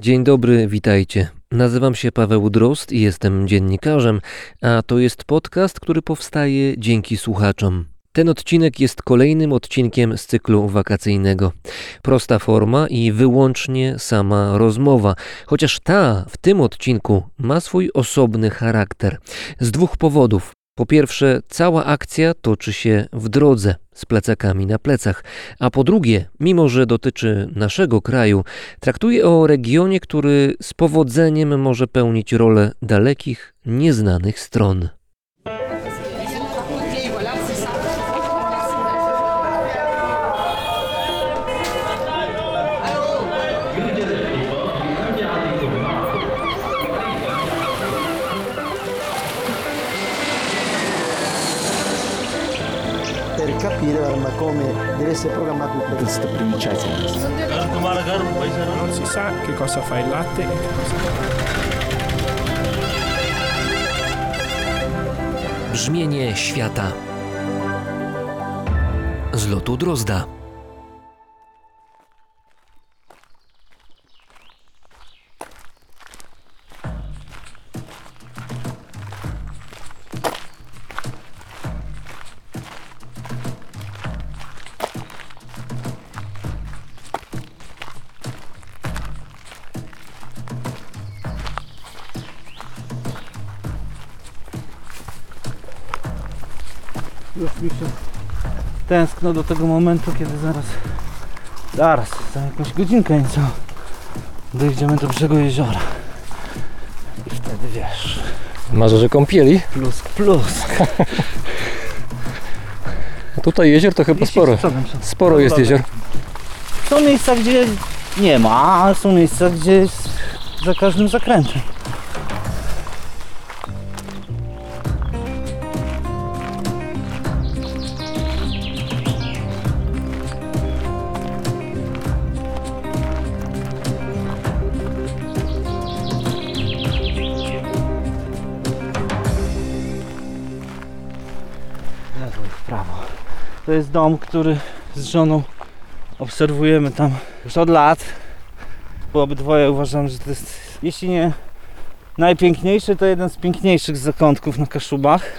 Dzień dobry, witajcie. Nazywam się Paweł Drozd i jestem dziennikarzem, a to jest podcast, który powstaje dzięki słuchaczom. Ten odcinek jest kolejnym odcinkiem z cyklu wakacyjnego. Prosta forma i wyłącznie sama rozmowa, chociaż ta w tym odcinku ma swój osobny charakter. Z dwóch powodów. Po pierwsze, cała akcja toczy się w drodze, z plecakami na plecach, a po drugie, mimo że dotyczy naszego kraju, traktuje o regionie, który z powodzeniem może pełnić rolę dalekich, nieznanych stron. capire ma come deve essere programmato tutto. Достопримечательность. Non si sa che cosa fa il latte e che cosa fa Brzmienie świata z lotu Drozda. Już mi się tęskno do tego momentu, kiedy zaraz, zaraz, za jakąś godzinkę nieco dojdziemy do brzegu jeziora. I wtedy wiesz, Marzę, że kąpieli. plus plus. A tutaj jezior to chyba sporo. Sporo jest jezior. Są miejsca, gdzie nie ma, a są miejsca, gdzie jest za każdym zakrętem. To jest dom, który z żoną obserwujemy tam już od lat. Bo obydwoje uważam, że to jest, jeśli nie najpiękniejszy, to jeden z piękniejszych zakątków na Kaszubach.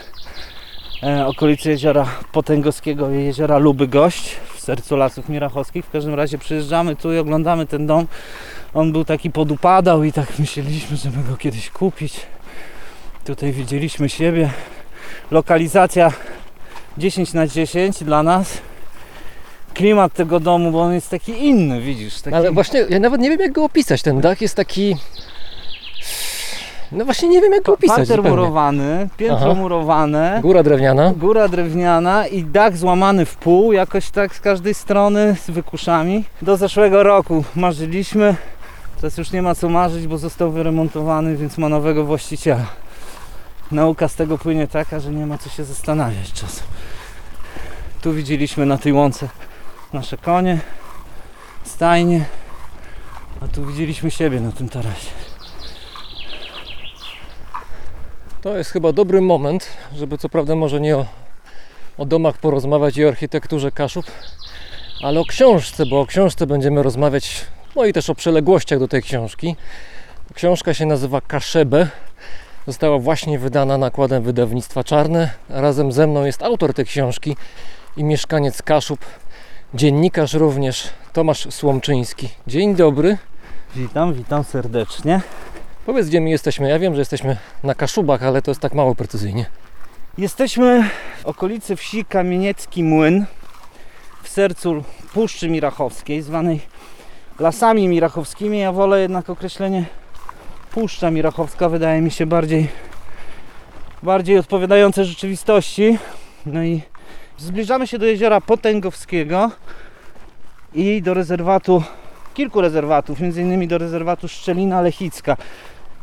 E, okolicy jeziora Potęgowskiego i jeziora Luby Gość w sercu Lasów Mirachowskich. W każdym razie przyjeżdżamy tu i oglądamy ten dom. On był taki podupadał i tak myśleliśmy, żeby go kiedyś kupić. Tutaj widzieliśmy siebie. Lokalizacja 10 na 10 dla nas. Klimat tego domu, bo on jest taki inny, widzisz. Taki... Ale właśnie ja nawet nie wiem jak go opisać. Ten dach jest taki. No właśnie nie wiem jak go opisać. Parter murowany, piętro Aha. murowane, Góra drewniana. góra drewniana i dach złamany w pół, jakoś tak z każdej strony, z wykuszami. Do zeszłego roku marzyliśmy, teraz już nie ma co marzyć, bo został wyremontowany, więc ma nowego właściciela. Nauka z tego płynie taka, że nie ma co się zastanawiać czasem. Tu widzieliśmy na tej łące nasze konie, stajnie, a tu widzieliśmy siebie na tym tarasie. To jest chyba dobry moment, żeby co prawda może nie o, o domach porozmawiać i o architekturze Kaszub, ale o książce, bo o książce będziemy rozmawiać, no i też o przyległościach do tej książki. Książka się nazywa Kaszebę. Została właśnie wydana nakładem wydawnictwa Czarne. Razem ze mną jest autor tej książki i mieszkaniec Kaszub, dziennikarz również Tomasz Słomczyński. Dzień dobry. Witam, witam serdecznie. Powiedz, gdzie my jesteśmy. Ja wiem, że jesteśmy na Kaszubach, ale to jest tak mało precyzyjnie. Jesteśmy w okolicy wsi Kamieniecki Młyn w sercu Puszczy Mirachowskiej, zwanej Lasami Mirachowskimi. Ja wolę jednak określenie Puszcza Mirachowska, wydaje mi się bardziej, bardziej odpowiadające rzeczywistości. No i zbliżamy się do jeziora Potęgowskiego i do rezerwatu, kilku rezerwatów, między innymi do rezerwatu Szczelina Lechicka.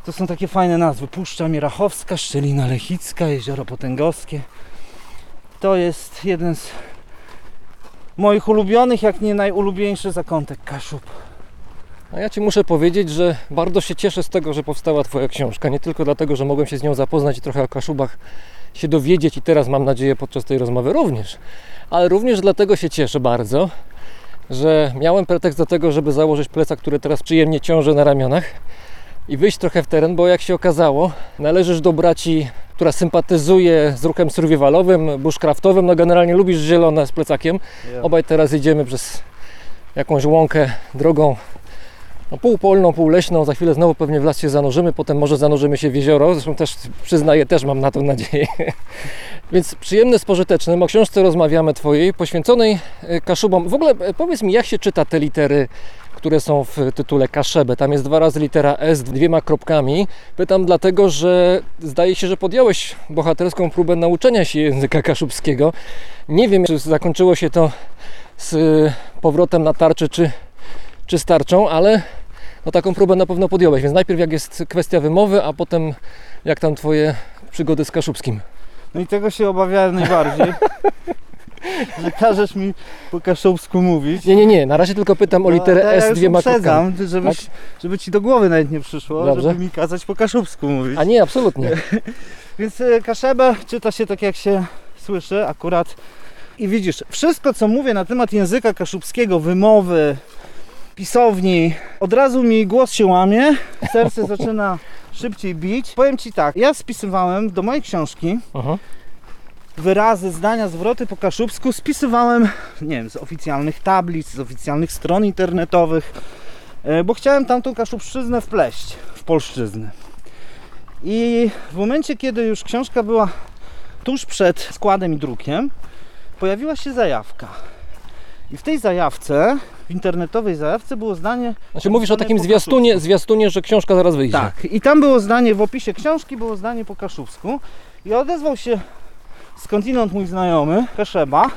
To są takie fajne nazwy. Puszcza Mirachowska, Szczelina Lechicka, Jezioro Potęgowskie. To jest jeden z moich ulubionych, jak nie najulubieńszy zakątek Kaszub. A ja Ci muszę powiedzieć, że bardzo się cieszę z tego, że powstała Twoja książka. Nie tylko dlatego, że mogłem się z nią zapoznać i trochę o Kaszubach się dowiedzieć i teraz mam nadzieję podczas tej rozmowy również. Ale również dlatego się cieszę bardzo, że miałem pretekst do tego, żeby założyć plecak, który teraz przyjemnie ciąży na ramionach i wyjść trochę w teren, bo jak się okazało, należysz do braci, która sympatyzuje z ruchem survivalowym, bushcraftowym, no generalnie lubisz zielone z plecakiem. Obaj teraz idziemy przez jakąś łąkę drogą no, półleśną. Za chwilę znowu pewnie w las się zanurzymy, potem może zanurzymy się w jezioro. Zresztą też przyznaję, też mam na to nadzieję. Więc przyjemne z pożytecznym. O książce rozmawiamy Twojej, poświęconej e, Kaszubom. W ogóle e, powiedz mi, jak się czyta te litery, które są w tytule Kaszebę? Tam jest dwa razy litera S dwiema kropkami. Pytam dlatego, że zdaje się, że podjąłeś bohaterską próbę nauczenia się języka kaszubskiego. Nie wiem, czy zakończyło się to z e, powrotem na tarczy, czy, czy starczą, ale no taką próbę na pewno podjąłeś. Więc najpierw jak jest kwestia wymowy, a potem jak tam Twoje przygody z kaszubskim. No i tego się obawiałem najbardziej. że każesz mi po kaszubsku mówić. Nie, nie, nie, na razie tylko pytam o No, literę ja S już dwiema uprzedzam, żebyś, żeby ci do głowy nawet nie przyszło, Dobrze. żeby mi kazać po kaszubsku mówić. A nie, absolutnie. Więc e, kaszebę czyta się tak jak się słyszy akurat. I widzisz, wszystko co mówię na temat języka kaszubskiego, wymowy, pisowni, od razu mi głos się łamie, serce zaczyna szybciej bić. Powiem Ci tak, ja spisywałem do mojej książki Aha. wyrazy, zdania, zwroty po kaszubsku spisywałem, nie wiem, z oficjalnych tablic, z oficjalnych stron internetowych, e, bo chciałem tamtą kaszubszczyznę wpleść w polszczyznę. I w momencie, kiedy już książka była tuż przed składem i drukiem, pojawiła się zajawka. I w tej zajawce, w internetowej zajawce było zdanie... Znaczy mówisz o takim zwiastunie, zwiastunie, że książka zaraz wyjdzie. tak, i tam było zdanie w opisie książki, było zdanie po kaszubsku. I odezwał się skądinąd mój znajomy, Kaszeba.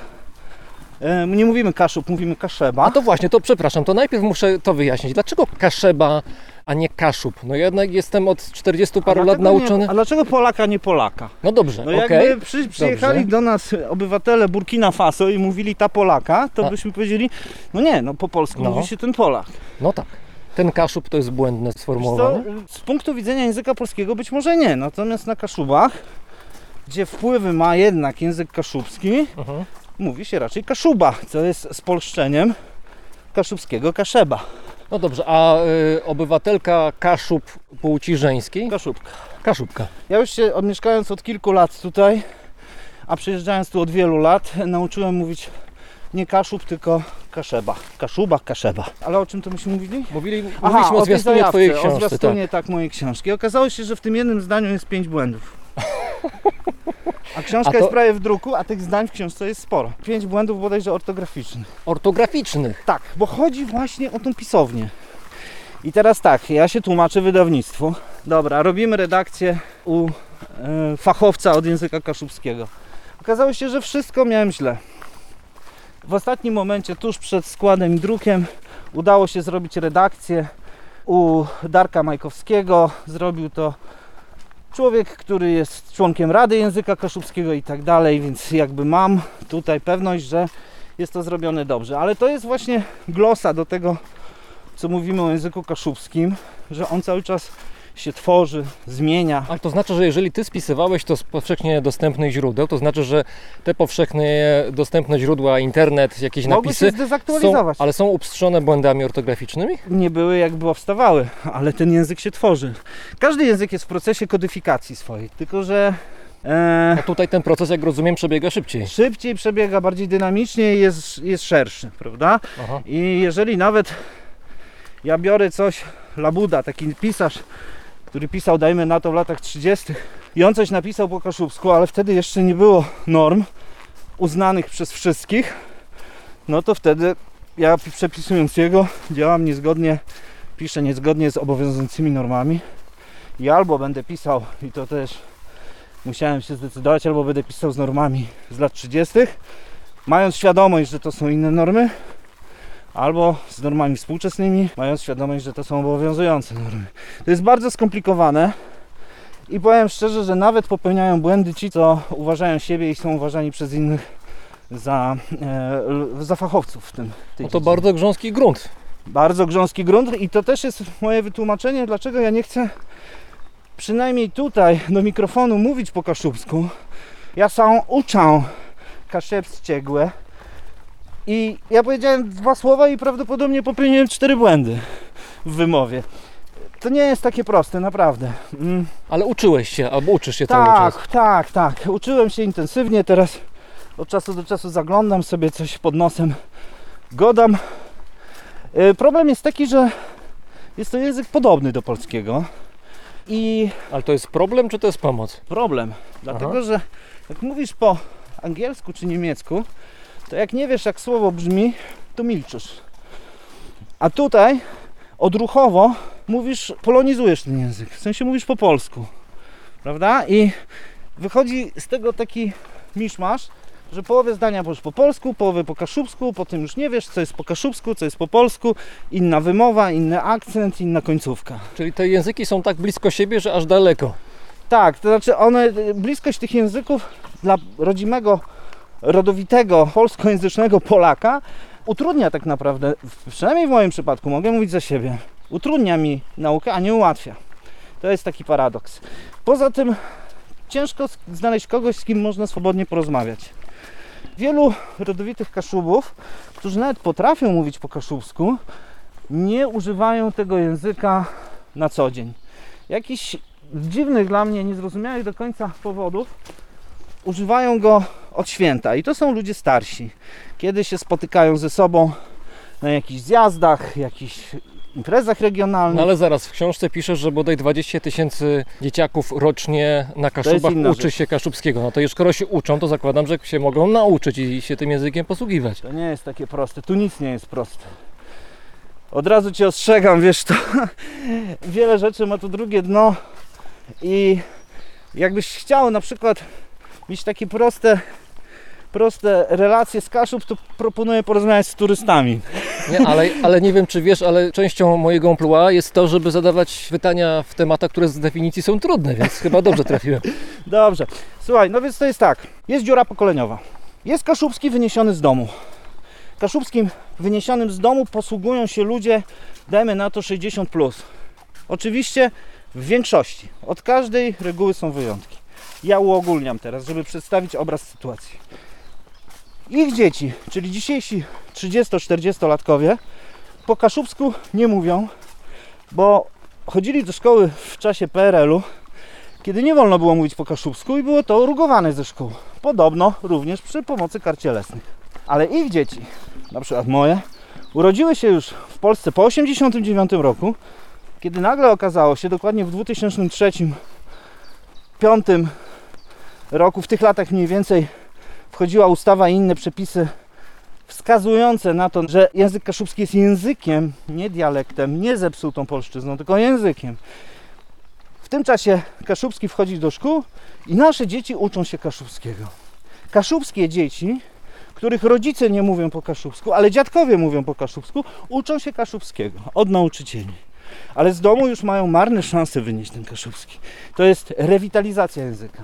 E, nie mówimy Kaszub, mówimy Kaszeba. A to właśnie, to przepraszam, to najpierw muszę to wyjaśnić. Dlaczego Kaszeba, a nie Kaszub? No jednak jestem od 40 A paru lat nauczony. Nie, a dlaczego Polaka, nie Polaka? No dobrze, No okej. jakby przy, przyjechali Dobrze. do nas obywatele Burkina Faso i mówili ta Polaka, to A. byśmy powiedzieli, no nie, no po polsku No. mówi się ten Polak. No tak. Ten Kaszub to jest błędne sformułowanie. co, z punktu widzenia języka polskiego być może nie, natomiast na Kaszubach, gdzie wpływy ma jednak język kaszubski, Mhm. mówi się raczej Kaszuba, co jest spolszczeniem kaszubskiego Kaszeba. No dobrze, a y, obywatelka Kaszub płci żeńskiej? Kaszubka. Kaszubka. Ja już się odmieszkając od kilku lat tutaj, a przyjeżdżając tu od wielu lat, nauczyłem mówić nie Kaszub, tylko Kaszeba. Kaszuba, Kaszeba. Ale o czym to myśmy mówili? Mówili, Aha, mówiliśmy o zwiastunie Twojej O książki. Tak. zwiastunie tak. mojej książki. Okazało się, że w tym jednym zdaniu jest pięć błędów. A książka A to- jest prawie w druku, a tych zdań w książce jest sporo. Pięć błędów bodajże ortograficznych. Ortograficznych. Tak, bo chodzi właśnie o tą pisownię. I teraz tak, ja się tłumaczę wydawnictwu. Dobra, robimy redakcję u e, fachowca od języka kaszubskiego. Okazało się, że wszystko miałem źle. W ostatnim momencie, tuż przed składem i drukiem, udało się zrobić redakcję u Darka Majkowskiego. Zrobił to człowiek, który jest członkiem Rady Języka Kaszubskiego i tak dalej, więc jakby mam tutaj pewność, że jest to zrobione dobrze. Ale to jest właśnie glosa do tego, co mówimy o języku kaszubskim, że on cały czas się tworzy, zmienia. Ale to znaczy, że jeżeli Ty spisywałeś to z powszechnie dostępnych źródeł, to znaczy, że te powszechnie dostępne źródła, internet, jakieś Mogły napisy się są, zdezaktualizować. ale są upstrzone błędami ortograficznymi? Nie były jak powstawały, ale ten język się tworzy. Każdy język jest w procesie kodyfikacji swojej, tylko że e, A tutaj ten proces, jak rozumiem, przebiega szybciej. szybciej przebiega, bardziej dynamicznie i jest, jest szerszy, prawda? Aha. I jeżeli nawet ja biorę coś, Labuda, taki pisarz, który pisał, dajmy na to w latach 30. i on coś napisał po kaszubsku, ale wtedy jeszcze nie było norm uznanych przez wszystkich, no to wtedy ja pi- przepisując jego, działam niezgodnie, piszę niezgodnie z obowiązującymi normami i albo będę pisał, i to też musiałem się zdecydować, albo będę pisał z normami z lat 30., mając świadomość, że to są inne normy, albo z normami współczesnymi, mając świadomość, że to są obowiązujące normy. To jest bardzo skomplikowane i powiem szczerze, że nawet popełniają błędy ci, co uważają siebie i są uważani przez innych za, e, za fachowców w tym. tej No to dziedzinie. bardzo grząski grunt. Bardzo grząski grunt i to też jest moje wytłumaczenie, dlaczego ja nie chcę przynajmniej tutaj do mikrofonu mówić po kaszubsku. Ja sam uczę kaszebsciegłe I ja powiedziałem dwa słowa i prawdopodobnie popełniłem cztery błędy w wymowie. To nie jest takie proste, naprawdę. Mm. Ale uczyłeś się, albo uczysz się cały czas. Tak, tak, tak. Uczyłem się intensywnie, teraz od czasu do czasu zaglądam sobie coś pod nosem, godam. Y, Problem jest taki, że jest to język podobny do polskiego i Ale to jest problem, czy to jest pomoc? problem, dlatego że jak mówisz po angielsku czy niemiecku, to jak nie wiesz jak słowo brzmi, to milczysz. A tutaj odruchowo mówisz, polonizujesz ten język, w sensie mówisz po polsku, prawda? I wychodzi z tego taki miszmasz, że połowę zdania powiesz po polsku, połowę po kaszubsku, potem już nie wiesz co jest po kaszubsku, co jest po polsku, inna wymowa, inny akcent, inna końcówka. Czyli te języki są tak blisko siebie, że aż daleko. Tak, to znaczy one, bliskość tych języków dla rodzimego, rodowitego, polskojęzycznego Polaka utrudnia tak naprawdę, przynajmniej w moim przypadku, mogę mówić za siebie, utrudnia mi naukę, a nie ułatwia. To jest taki paradoks. Poza tym ciężko znaleźć kogoś, z kim można swobodnie porozmawiać. Wielu rodowitych kaszubów, którzy nawet potrafią mówić po kaszubsku, nie używają tego języka na co dzień. Jakiś dziwnych dla mnie, niezrozumiałych do końca powodów używają go od święta. I to są ludzie starsi. Kiedy się spotykają ze sobą na jakichś zjazdach, jakichś imprezach regionalnych. No ale zaraz, w książce piszesz, że bodaj 20 tysięcy dzieciaków rocznie na Kaszubach uczy rzecz. się kaszubskiego. No to już skoro się uczą, to zakładam, że się mogą nauczyć i się tym językiem posługiwać. To nie jest takie proste. Tu nic nie jest proste. Od razu cię ostrzegam, wiesz, to wiele rzeczy ma tu drugie dno i jakbyś chciał na przykład mieć takie proste, proste relacje z Kaszub, to proponuję porozmawiać z turystami. Nie, ale, ale nie wiem, czy wiesz, ale częścią mojego emploi jest to, żeby zadawać pytania w tematach, które z definicji są trudne, więc chyba dobrze trafiłem. Dobrze. Słuchaj, no więc to jest tak. Jest dziura pokoleniowa. Jest kaszubski wyniesiony z domu. Kaszubskim wyniesionym z domu posługują się ludzie, dajmy na to 60 plus. Oczywiście w większości. Od każdej reguły są wyjątki. Ja uogólniam teraz, żeby przedstawić obraz sytuacji. Ich dzieci, czyli dzisiejsi 30-40-latkowie, po kaszubsku nie mówią, bo chodzili do szkoły w czasie PRL-u, kiedy nie wolno było mówić po kaszubsku i było to rugowane ze szkół. Podobno również przy pomocy cielesnych. Ale ich dzieci, na przykład moje, urodziły się już w Polsce po 1989 roku, kiedy nagle okazało się, dokładnie w 2003 2005 roku, w tych latach mniej więcej wchodziła ustawa i inne przepisy wskazujące na to, że język kaszubski jest językiem, nie dialektem, nie zepsutą polszczyzną, tylko językiem. W tym czasie Kaszubski wchodzi do szkół i nasze dzieci uczą się kaszubskiego. Kaszubskie dzieci, których rodzice nie mówią po kaszubsku, ale dziadkowie mówią po kaszubsku, uczą się kaszubskiego od nauczycieli. Ale z domu już mają marne szanse wynieść ten kaszubski. To jest rewitalizacja języka.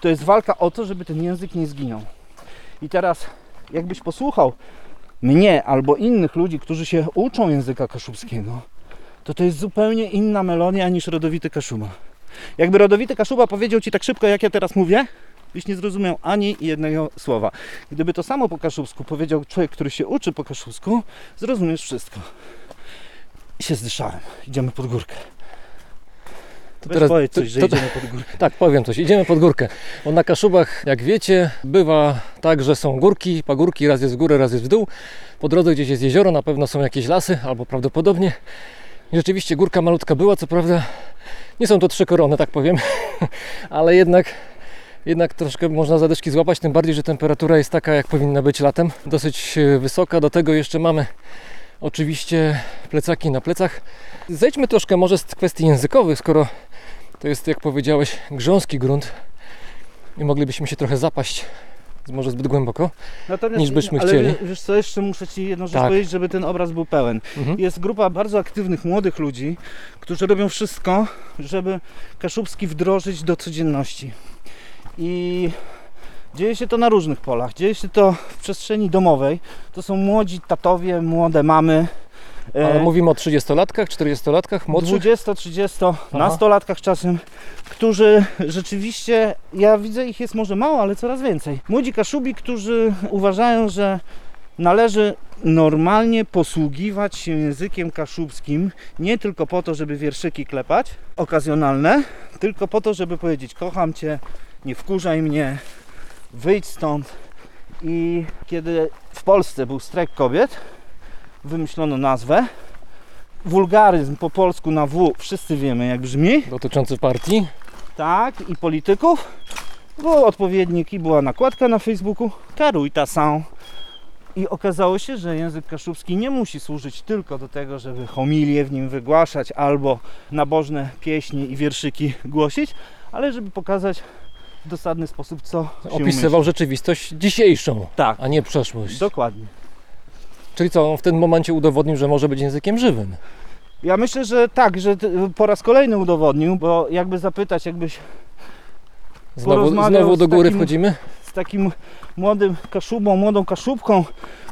To jest walka o to, żeby ten język nie zginął. I teraz, jakbyś posłuchał mnie albo innych ludzi, którzy się uczą języka kaszubskiego, to to jest zupełnie inna melodia niż rodowity Kaszuba. Jakby rodowity Kaszuba powiedział Ci tak szybko, jak ja teraz mówię, byś nie zrozumiał ani jednego słowa. Gdyby to samo po kaszubsku powiedział człowiek, który się uczy po kaszubsku, zrozumiesz wszystko. I się zdyszałem. Idziemy pod górkę. To Weź powiedz to- coś, że to- idziemy pod górkę. Tak, powiem coś. Idziemy pod górkę. Bo na Kaszubach, jak wiecie, bywa tak, że są górki, pagórki, raz jest w górę, raz jest w dół. Po drodze gdzieś jest jezioro, na pewno są jakieś lasy, albo prawdopodobnie. I rzeczywiście górka malutka była, co prawda nie są to trzy korony, tak powiem, ale jednak, jednak troszkę można zadyszki złapać, tym bardziej, że temperatura jest taka, jak powinna być latem. Dosyć e, wysoka, do tego jeszcze mamy oczywiście plecaki na plecach. Zejdźmy troszkę może z kwestii językowych, skoro to jest, jak powiedziałeś, grząski grunt i moglibyśmy się trochę zapaść może zbyt głęboko. Natomiast, niż byśmy ale chcieli. wie- Wiesz co, jeszcze muszę Ci jedną rzecz Tak. powiedzieć, żeby ten obraz był pełen. Mhm. Jest grupa bardzo aktywnych młodych ludzi, którzy robią wszystko, żeby Kaszubski wdrożyć do codzienności. I dzieje się to na różnych polach. Dzieje się to w przestrzeni domowej. To są młodzi tatowie, młode mamy. E, Ale mówimy o 30-latkach, 40-latkach, młodszych? 20, 30, nastolatkach czasem, którzy rzeczywiście, ja widzę ich jest może mało, ale coraz więcej. Młodzi Kaszubi, którzy uważają, że należy normalnie posługiwać się językiem kaszubskim nie tylko po to, żeby wierszyki klepać okazjonalne, tylko po to, żeby powiedzieć kocham cię, nie wkurzaj mnie, wyjdź stąd. I kiedy w Polsce był strajk kobiet, wymyślono nazwę. Wulgaryzm po polsku na W wszyscy wiemy jak brzmi. Dotyczący partii. Tak, i polityków. Był odpowiednik i była nakładka na Facebooku. Karuj ta są. I okazało się, że język kaszubski nie musi służyć tylko do tego, żeby homilię w nim wygłaszać albo nabożne pieśni i wierszyki głosić, ale żeby pokazać w dosadny sposób, co Opisywał rzeczywistość dzisiejszą. Tak, a nie przeszłość. dokładnie. Czyli co, on w tym momencie udowodnił, że może być językiem żywym. Ja myślę, że tak, że po raz kolejny udowodnił, bo jakby zapytać, jakbyś Znowu, znowu do góry takim- wchodzimy? z takim młodym kaszubą, młodą kaszubką,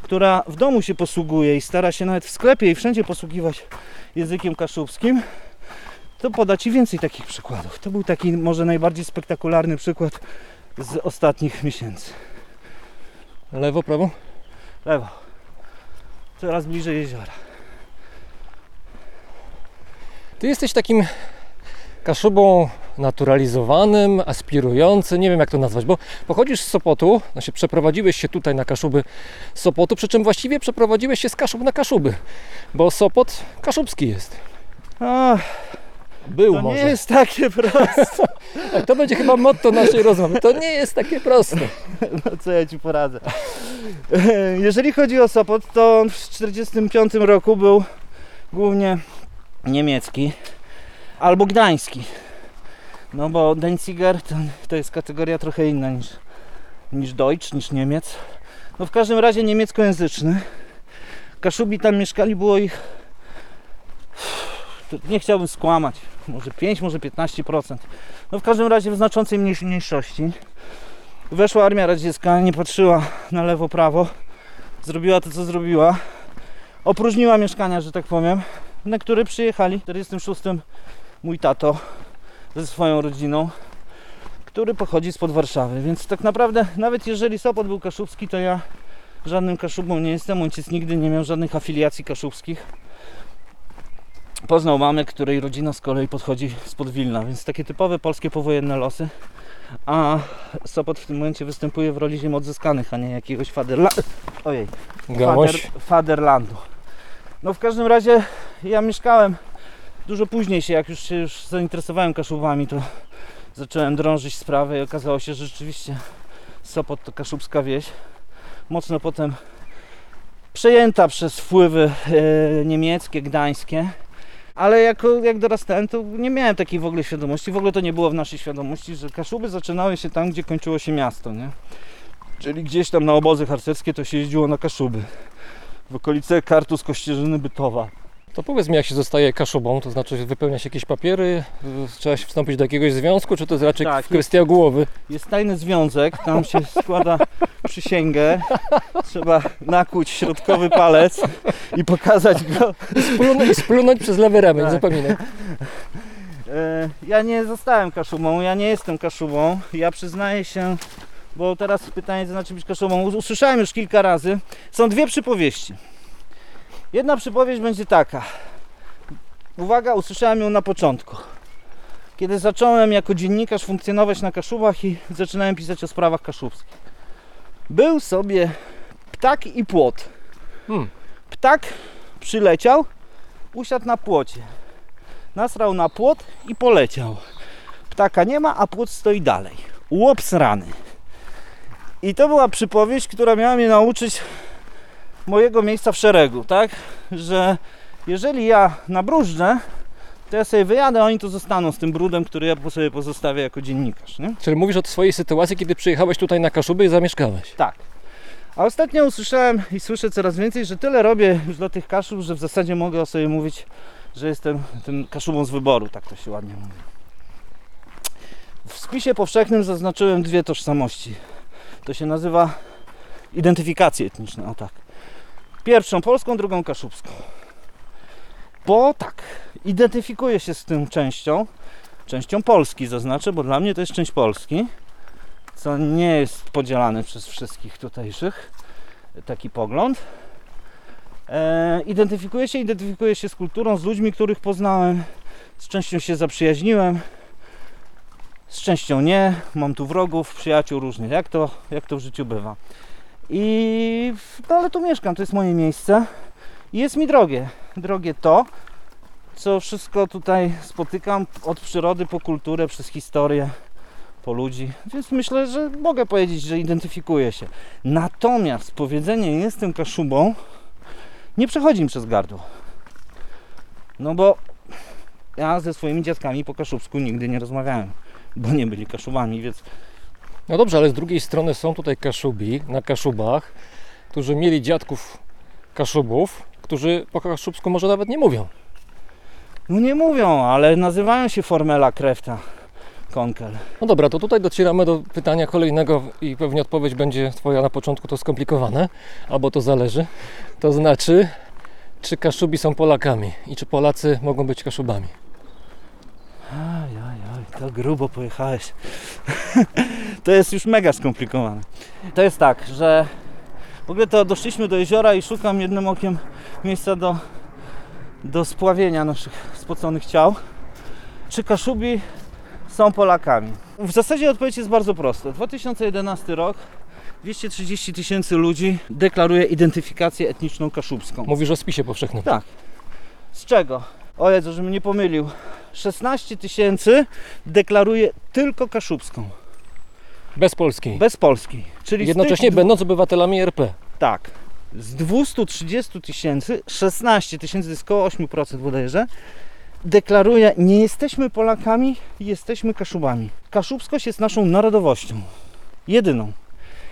która w domu się posługuje i stara się nawet w sklepie i wszędzie posługiwać językiem kaszubskim, to poda Ci więcej takich przykładów. To był taki może najbardziej spektakularny przykład z ostatnich miesięcy. Lewo, prawo? Lewo. Coraz bliżej jeziora. Ty jesteś takim kaszubą naturalizowanym, aspirującym, nie wiem jak to nazwać, bo pochodzisz z Sopotu, znaczy przeprowadziłeś się tutaj na Kaszuby z Sopotu, przy czym właściwie przeprowadziłeś się z Kaszub na Kaszuby, bo Sopot kaszubski jest. Ach, Był to może. nie jest takie proste. Tak, to będzie chyba motto naszej rozmowy. To nie jest takie proste. No co ja Ci poradzę. Jeżeli chodzi o Sopot, to on w 1945 roku był głównie niemiecki albo gdański. No bo Danziger to, to jest kategoria trochę inna niż, niż Deutsch, niż Niemiec. No w każdym razie niemieckojęzyczny. Kaszubi tam mieszkali, było ich nie chciałbym skłamać, może 5, może 15%. No w każdym razie w znaczącej mniejsz- mniejszości. Weszła armia radziecka, nie patrzyła na lewo, prawo. Zrobiła to, co zrobiła. Opróżniła mieszkania, że tak powiem, na które przyjechali w 46 mój tato ze swoją rodziną, który pochodzi spod Warszawy. Więc tak naprawdę, nawet jeżeli Sopot był kaszubski, to ja żadnym kaszubą nie jestem. Ojciec nigdy nie miał żadnych afiliacji kaszubskich. Poznał mamę, której rodzina z kolei podchodzi spod Wilna, więc takie typowe polskie powojenne losy. A Sopot w tym momencie występuje w roli ziem odzyskanych, a nie jakiegoś faderla... Ojej, fader, faderlandu. No w każdym razie ja mieszkałem dużo później się, jak już się już zainteresowałem Kaszubami, to zacząłem drążyć sprawę i okazało się, że rzeczywiście Sopot to kaszubska wieś. Mocno potem przejęta przez wpływy e, niemieckie, gdańskie. Ale jako, jak dorastałem, to nie miałem takiej w ogóle świadomości. W ogóle to nie było w naszej świadomości, że Kaszuby zaczynały się tam, gdzie kończyło się miasto, nie? Czyli gdzieś tam na obozy harcerskie to się jeździło na Kaszuby. W okolice Kartus, Kościerzyny, Bytowa. To powiedz mi, jak się zostaje kaszubą, to znaczy wypełnia się jakieś papiery, y, trzeba się wstąpić do jakiegoś związku, czy to jest raczej Tak, kwestia głowy? Jest tajny związek, tam się składa przysięgę. Trzeba nakłuć środkowy palec i pokazać go. Splunąć, splunąć przez lewy ramię, Tak. zapominaj. E, Ja nie zostałem kaszubą, ja nie jestem kaszubą. Ja przyznaję się, bo teraz pytanie, co znaczy być kaszubą. Us- Usłyszałem już kilka razy. Są dwie przypowieści. Jedna przypowieść będzie taka. Uwaga, usłyszałem ją na początku. Kiedy zacząłem jako dziennikarz funkcjonować na Kaszubach i zaczynałem pisać o sprawach kaszubskich. Był sobie ptak i płot. Hmm. Ptak przyleciał, usiadł na płocie. Nasrał na płot i poleciał. Ptaka nie ma, a płot stoi dalej. Łops rany. I to była przypowieść, która miała mnie nauczyć mojego miejsca w szeregu, tak? Że jeżeli ja nabrużdżę, to ja sobie wyjadę, a oni tu zostaną z tym brudem, który ja sobie pozostawię jako dziennikarz, nie? Czyli mówisz o swojej sytuacji, kiedy przyjechałeś tutaj na Kaszuby i zamieszkałeś. Tak. A ostatnio usłyszałem i słyszę coraz więcej, że tyle robię już dla tych kaszub, że w zasadzie mogę o sobie mówić, że jestem tym kaszubą z wyboru, tak to się ładnie mówi. W spisie powszechnym zaznaczyłem dwie tożsamości. To się nazywa identyfikacje etniczne, o tak. Pierwszą polską, drugą kaszubską. Bo tak, identyfikuję się z tym częścią, częścią Polski zaznaczę, bo dla mnie to jest część Polski co nie jest podzielane przez wszystkich tutejszych. taki pogląd. E, identyfikuję się, identyfikuję się z kulturą, z ludźmi, których poznałem. Z częścią się zaprzyjaźniłem, z częścią nie. Mam tu wrogów, przyjaciół różnych, jak to, jak to w życiu bywa. I no, ale tu mieszkam, to jest moje miejsce. I jest mi drogie. Drogie to, co wszystko tutaj spotykam od przyrody po kulturę, przez historię, po ludzi. Więc myślę, że mogę powiedzieć, że identyfikuję się. Natomiast powiedzenie jestem kaszubą nie przechodzi mi przez gardło. No bo ja ze swoimi dziadkami po kaszubsku nigdy nie rozmawiałem, bo nie byli kaszubami, więc No dobrze, ale z drugiej strony są tutaj kaszubi na kaszubach, którzy mieli dziadków kaszubów, którzy po kaszubsku może nawet nie mówią. no nie mówią, ale nazywają się Formela Krefta Konkel. No dobra, to tutaj docieramy do pytania kolejnego i pewnie odpowiedź będzie Twoja na początku to skomplikowane, albo to zależy. To znaczy, czy Kaszubi są Polakami i czy Polacy mogą być Kaszubami? Aj, aj, aj, to grubo pojechałeś. to jest już mega skomplikowane. To jest tak, że w ogóle to doszliśmy do jeziora i szukam jednym okiem miejsca do, do spławienia naszych spoconych ciał. Czy Kaszubi są Polakami? W zasadzie odpowiedź jest bardzo prosta. 2011 rok 230 tysięcy ludzi deklaruje identyfikację etniczną kaszubską. Mówisz o spisie powszechnym. Tak. Z czego? O Jezu, żebym nie pomylił. 16 tysięcy deklaruje tylko kaszubską, Bez Polski. bez Polski. Czyli Jednocześnie tych, będąc obywatelami RP. Tak. Z 230 tysięcy, 16 tysięcy, to jest około 8% bodajże, deklaruje, nie jesteśmy Polakami, jesteśmy Kaszubami. Kaszubskość jest naszą narodowością. Jedyną.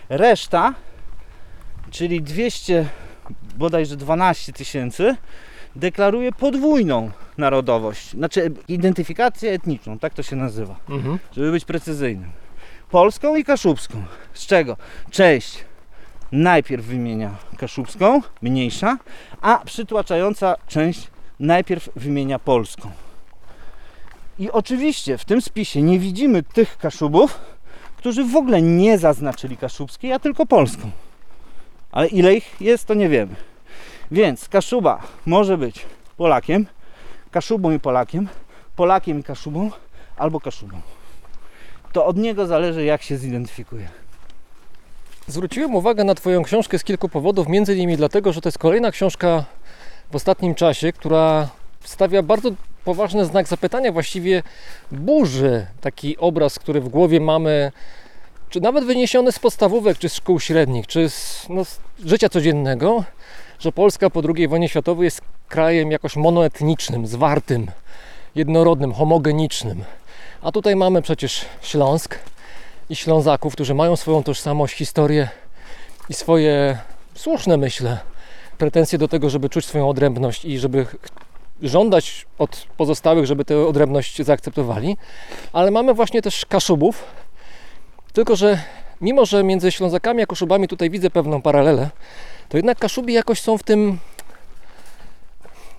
Reszta, czyli 200, bodajże 12 tysięcy, deklaruje podwójną narodowość. Znaczy identyfikację etniczną, tak to się nazywa Mhm. żeby być precyzyjnym. Polską i kaszubską. Z czego? Część najpierw wymienia kaszubską, mniejsza, a przytłaczająca część najpierw wymienia polską. I oczywiście w tym spisie nie widzimy tych kaszubów, którzy w ogóle nie zaznaczyli kaszubskiej, a tylko polską. Ale ile ich jest, to nie wiemy. Więc kaszuba może być Polakiem, kaszubą i Polakiem, Polakiem i kaszubą, albo kaszubą. To od niego zależy, jak się zidentyfikuje. Zwróciłem uwagę na Twoją książkę z kilku powodów, między innymi dlatego, że to jest kolejna książka w ostatnim czasie, która stawia bardzo poważny znak zapytania, właściwie burzy taki obraz, który w głowie mamy, czy nawet wyniesiony z podstawówek, czy z szkół średnich, czy z, no, z życia codziennego, że Polska po II wojnie światowej jest krajem jakoś monoetnicznym, zwartym, jednorodnym, homogenicznym. A tutaj mamy przecież Śląsk, i Ślązaków, którzy mają swoją tożsamość, historię i swoje słuszne, myślę, pretensje do tego, żeby czuć swoją odrębność i żeby żądać od pozostałych, żeby tę odrębność zaakceptowali. Ale mamy właśnie też Kaszubów, tylko że mimo, że między Ślązakami a Kaszubami tutaj widzę pewną paralelę, to jednak Kaszubi jakoś są w tym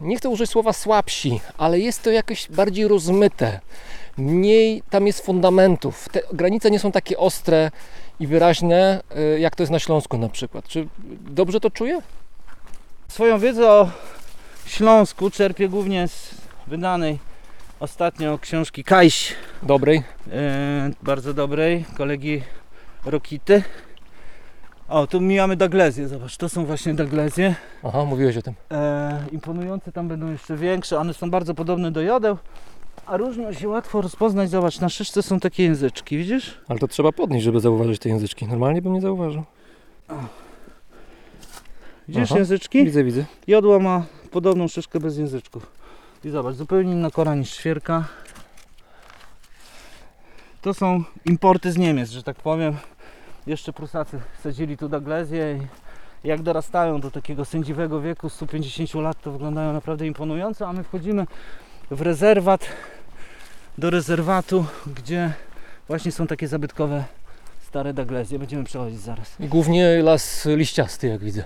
nie chcę użyć słowa słabsi, ale jest to jakoś bardziej rozmyte mniej tam jest fundamentów. Te granice nie są takie ostre i wyraźne, y, jak to jest na Śląsku na przykład. Czy dobrze to czuję? Swoją wiedzę o Śląsku czerpię głównie z wydanej ostatnio książki Kajś, Dobrej. e, bardzo dobrej, kolegi Rokity. O, tu mijamy Daglezję, zobacz, to są właśnie Daglezje. Aha, mówiłeś o tym. E, imponujące tam będą jeszcze większe, one są bardzo podobne do jodeł, a różnią się łatwo rozpoznać. Zobacz, na szyszce są takie języczki, widzisz? Ale to trzeba podnieść, żeby zauważyć te języczki. Normalnie bym nie zauważył. Widzisz Aha. języczki? Widzę, widzę. Jodła ma podobną szyszkę bez języczków. I zobacz, zupełnie inna kora niż świerka. To są importy z Niemiec, że tak powiem. Jeszcze Prusacy sadzili tu Daglezję i jak dorastają do takiego sędziwego wieku 150 lat, to wyglądają naprawdę imponująco, a my wchodzimy w rezerwat, do rezerwatu, gdzie właśnie są takie zabytkowe stare Daglezje. Będziemy przechodzić zaraz. I głównie las liściasty, jak widzę.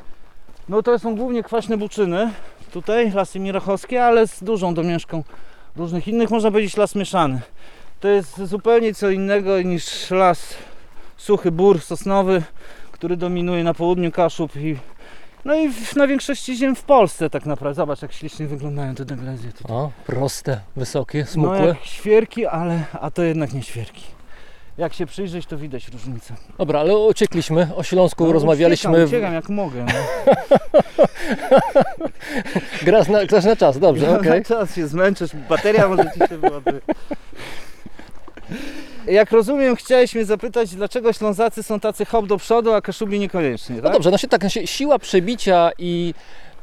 No to są głównie kwaśne buczyny. Tutaj lasy mirachowskie, ale z dużą domieszką różnych innych, można powiedzieć las mieszany. To jest zupełnie co innego niż las suchy bór sosnowy, który dominuje na południu Kaszub i no i w, na większości ziem w Polsce tak naprawdę. Zobacz jak ślicznie wyglądają te deglezje tutaj. O, proste, wysokie, No smukłe. jak świerki, ale a to jednak nie świerki. Jak się przyjrzeć, to widać różnicę. Dobra, ale uciekliśmy, o Śląsku No, rozmawialiśmy. Uciekam, uciekam jak mogę. No. Grasz, na, grasz na czas, dobrze, okej. Czas się zmęczysz, bateria może ci się wyładuje. Jak rozumiem, chciałeś mnie zapytać, dlaczego Ślązacy są tacy hop do przodu, a Kaszubi niekoniecznie, No tak? dobrze, no się tak, no się, siła przebicia i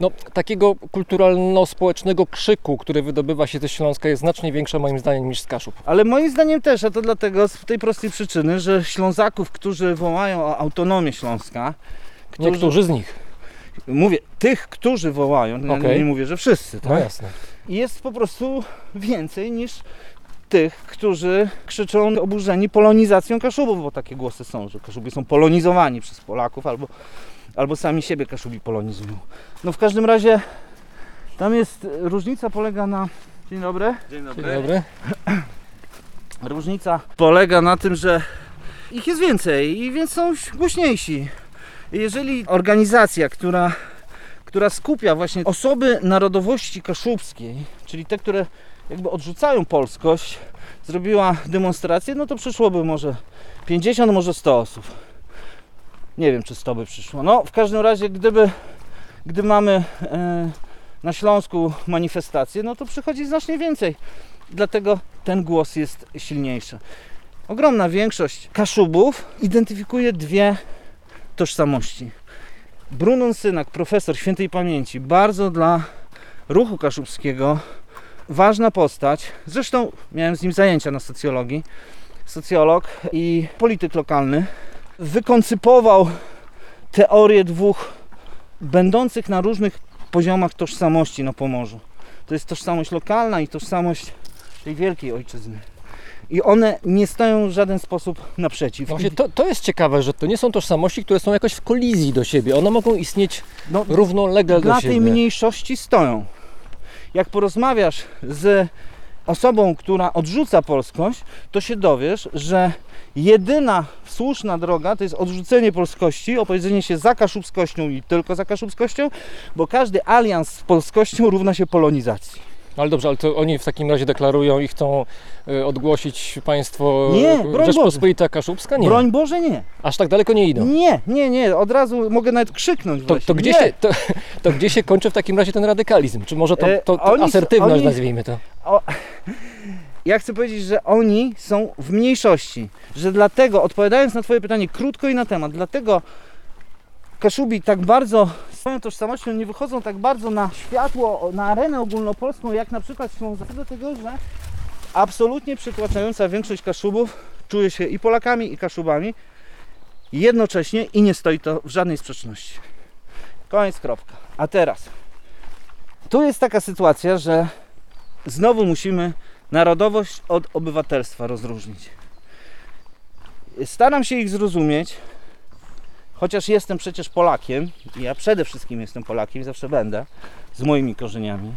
no, takiego kulturalno-społecznego krzyku, który wydobywa się ze Śląska jest znacznie większa moim zdaniem niż z Kaszub. Ale moim zdaniem też, a to dlatego z tej prostej przyczyny, że Ślązaków, którzy wołają o autonomię Śląska, którzy, Niektórzy z nich. mówię, tych, którzy wołają, ja Okej. nie mówię, że wszyscy, tak? No jasne. jest po prostu więcej niż tych, którzy krzyczą oburzeni polonizacją Kaszubów, bo takie głosy są, że Kaszubi są polonizowani przez Polaków albo, albo sami siebie Kaszubi polonizują. No w każdym razie tam jest, różnica polega na... Dzień dobry. Dzień Dzień dobry. Różnica polega na tym, że ich jest więcej i więc są głośniejsi. Jeżeli organizacja, która, która skupia właśnie osoby narodowości kaszubskiej, czyli te, które jakby odrzucają polskość, zrobiła demonstrację, no to przyszłoby może 50, może 100 osób. Nie wiem, czy 100 by przyszło. No, w każdym razie, gdyby, gdy mamy e, na Śląsku manifestację, no to przychodzi znacznie więcej. Dlatego ten głos jest silniejszy. Ogromna większość Kaszubów identyfikuje dwie tożsamości. Brunon Synak, profesor świętej pamięci, bardzo dla ruchu kaszubskiego ważna postać. Zresztą miałem z nim zajęcia na socjologii. Socjolog i polityk lokalny. Wykoncypował teorię dwóch będących na różnych poziomach tożsamości na Pomorzu. To jest tożsamość lokalna i tożsamość tej wielkiej ojczyzny. I one nie stoją w żaden sposób naprzeciw. Właśnie to, to jest ciekawe, że to nie są tożsamości, które są jakoś w kolizji do siebie. One mogą istnieć No, równolegle do dla siebie. tej mniejszości stoją. Jak porozmawiasz z osobą, która odrzuca polskość, to się dowiesz, że jedyna słuszna droga to jest odrzucenie polskości, opowiedzenie się za kaszubskością i tylko za kaszubskością, bo każdy alians z polskością równa się polonizacji. No Ale dobrze, ale to oni w takim razie deklarują i chcą y, odgłosić państwo Nie, broń Rzeczpospolita Kaszubska? Nie. Broń Boże nie. Aż tak daleko nie idą. Nie, nie, nie, od razu mogę nawet krzyknąć To, właśnie. to, gdzie nie. się, to, to gdzie się kończy w takim razie ten radykalizm? Czy może to, E, to, to oni- asertywność, oni- nazwijmy to? Ja chcę powiedzieć, że oni są w mniejszości, że dlatego, odpowiadając na Twoje pytanie krótko i na temat, dlatego Kaszubi tak bardzo swoją tożsamością nie wychodzą tak bardzo na światło, na arenę ogólnopolską, jak na przykład Ślązacy, dlatego że absolutnie przytłaczająca większość Kaszubów czuje się i Polakami, i Kaszubami jednocześnie i nie stoi to w żadnej sprzeczności. Koniec, kropka. A teraz, tu jest taka sytuacja, że znowu musimy narodowość od obywatelstwa rozróżnić. Staram się ich zrozumieć, chociaż jestem przecież Polakiem, ja przede wszystkim jestem Polakiem zawsze będę, z moimi korzeniami.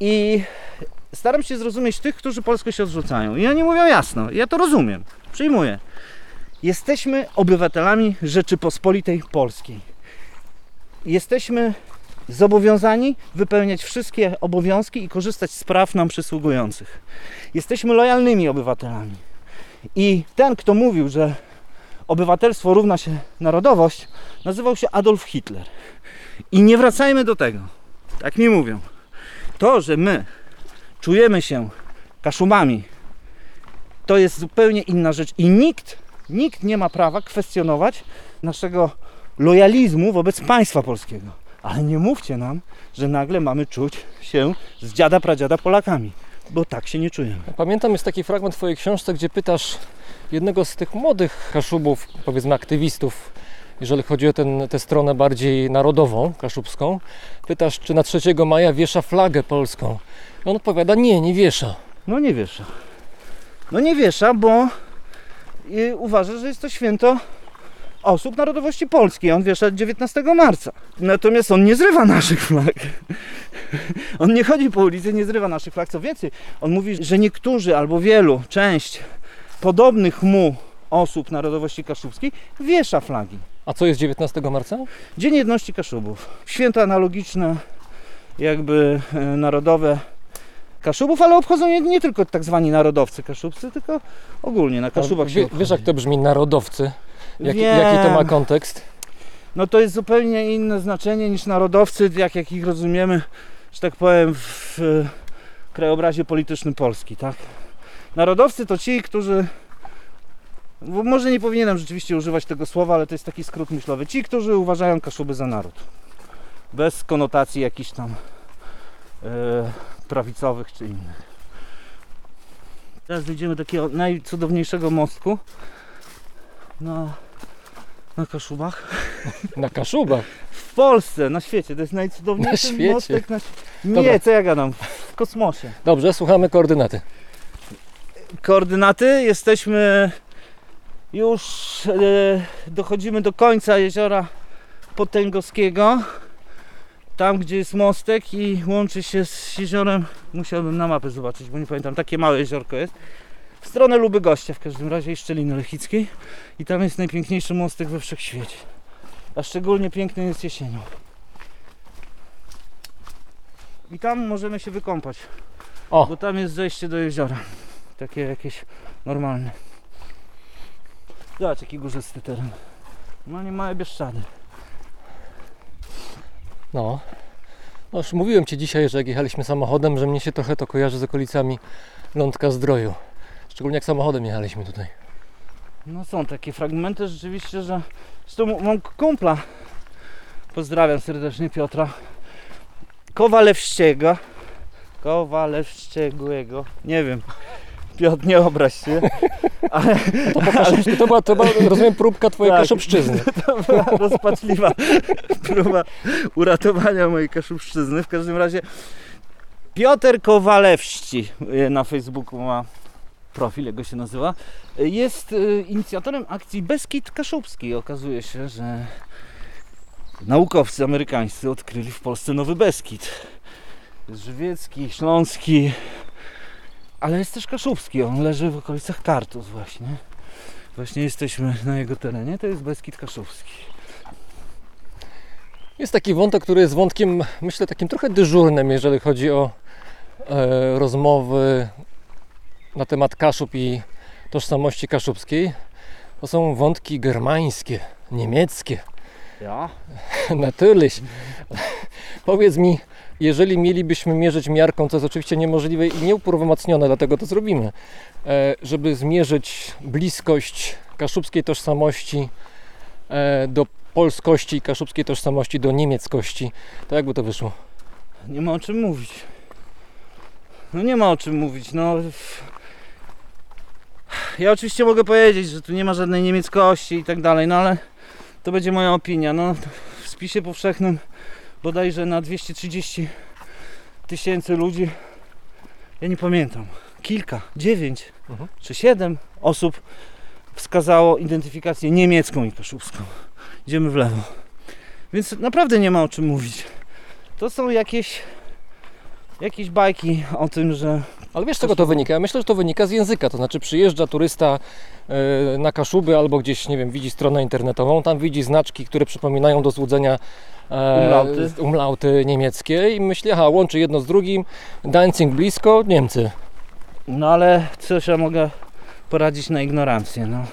I staram się zrozumieć tych, którzy polskość odrzucają. I oni mówią jasno, ja to rozumiem, przyjmuję. Jesteśmy obywatelami Rzeczypospolitej Polskiej. Jesteśmy zobowiązani wypełniać wszystkie obowiązki i korzystać z praw nam przysługujących. Jesteśmy lojalnymi obywatelami. I ten, kto mówił, że obywatelstwo równa się narodowość, nazywał się Adolf Hitler. I nie wracajmy do tego. Tak mi mówią. To, że my czujemy się kaszubami, to jest zupełnie inna rzecz. I nikt, nikt nie ma prawa kwestionować naszego lojalizmu wobec państwa polskiego. Ale nie mówcie nam, że nagle mamy czuć się z dziada pradziada Polakami, bo tak się nie czujemy. Pamiętam jest taki fragment Twojej książce, gdzie pytasz jednego z tych młodych Kaszubów, powiedzmy aktywistów, jeżeli chodzi o ten, tę stronę bardziej narodową, kaszubską, pytasz, czy na 3 maja wiesza flagę polską. I on odpowiada, nie, nie wiesza. No nie wiesza. No nie wiesza, bo y, uważa, że jest to święto osób narodowości polskiej. On wiesza 19 marca. Natomiast on nie zrywa naszych flag. On nie chodzi po ulicy, nie zrywa naszych flag. Co więcej, on mówi, że niektórzy albo wielu, część podobnych mu osób narodowości kaszubskiej wiesza flagi. A co jest 19 marca? Dzień Jedności Kaszubów. Święto analogiczne, jakby e, narodowe Kaszubów, ale obchodzą je nie tylko tak zwani narodowcy kaszubscy, tylko ogólnie na Kaszubach się Wie, wiesz jak obchodzi. to brzmi narodowcy? Jaki, to ma kontekst? No to jest zupełnie inne znaczenie niż narodowcy, jak, jak ich rozumiemy, że tak powiem, w krajobrazie politycznym Polski, tak? Narodowcy to ci, którzy. Może nie powinienem rzeczywiście używać tego słowa, ale to jest taki skrót myślowy. Ci, którzy uważają Kaszuby za naród. Bez konotacji jakichś tam e, prawicowych czy innych. Teraz dojdziemy do takiego najcudowniejszego mostku na, na Kaszubach. Na Kaszubach. W Polsce, na świecie. To jest najcudowniejszy Na świecie. mostek na świecie. Nie, Dobra. co ja gadam? W kosmosie. Dobrze, słuchamy koordynaty. Koordynaty. Jesteśmy już e, dochodzimy do końca jeziora Potęgowskiego. Tam, gdzie jest mostek i łączy się z jeziorem. Musiałbym na mapę zobaczyć, bo nie pamiętam. Takie małe jeziorko jest. W stronę Luby Gościa w każdym razie i Szczeliny Lechickiej. I tam jest najpiękniejszy mostek we wszechświecie. A szczególnie piękny jest jesienią. I tam możemy się wykąpać. O. Bo tam jest zejście do jeziora. Takie jakieś normalne. Zobacz jaki górzysty teren. Normalnie małe bieszczady. No. no. Już mówiłem Ci dzisiaj, że jak jechaliśmy samochodem, że mnie się trochę to kojarzy z okolicami Lądka Zdroju. Szczególnie jak samochodem jechaliśmy tutaj. No są takie fragmenty rzeczywiście, że... Zresztą mam kumpla. Pozdrawiam serdecznie Piotra. Kowalewściego. Kowalewściego. Nie wiem. Piotr, nie obraź się. Ale To, kaszubsku, to, była, to była, rozumiem, próbka Twojej Tak. kaszubszczyzny. to była rozpaczliwa próba uratowania mojej kaszubszczyzny. W każdym razie Piotr Kowalewści y, na Facebooku ma profil, jego się nazywa. Jest y, inicjatorem akcji Beskid Kaszubski. Okazuje się, że naukowcy amerykańscy odkryli w Polsce nowy Beskid. Żywiecki, śląski, ale jest też kaszubski. On leży w okolicach Kartus właśnie. Właśnie jesteśmy na jego terenie. To jest Beskid Kaszubski. Jest taki wątek, który jest wątkiem, myślę, takim trochę dyżurnym, jeżeli chodzi o e, rozmowy na temat Kaszub i tożsamości kaszubskiej. To są wątki germańskie, niemieckie. Ja? Natürlich. Powiedz mi, jeżeli mielibyśmy mierzyć miarką, co jest oczywiście niemożliwe i nieuprawomocnione, dlatego to zrobimy, e, żeby zmierzyć bliskość kaszubskiej tożsamości e, do polskości i kaszubskiej tożsamości do niemieckości, to jakby to wyszło? Nie ma o czym mówić. No nie ma o czym mówić. No. Ja oczywiście mogę powiedzieć, że tu nie ma żadnej niemieckości i tak dalej, no ale to będzie moja opinia. No, w spisie powszechnym bodajże na 230 tysięcy ludzi, ja nie pamiętam, kilka, dziewięć Mhm. czy siedem osób wskazało identyfikację niemiecką i kaszubską. Idziemy w lewo. Więc naprawdę nie ma o czym mówić. To są jakieś jakieś bajki o tym, że Ale wiesz, z czego to wynika? Ja myślę, że to wynika z języka. To znaczy, przyjeżdża turysta e, na Kaszuby albo gdzieś, nie wiem, widzi stronę internetową, tam widzi znaczki, które przypominają do złudzenia e, Umlauty. umlauty niemieckie i myśli, aha, łączy jedno z drugim, dancing blisko, Niemcy. no ale coś ja mogę poradzić na ignorancję, no.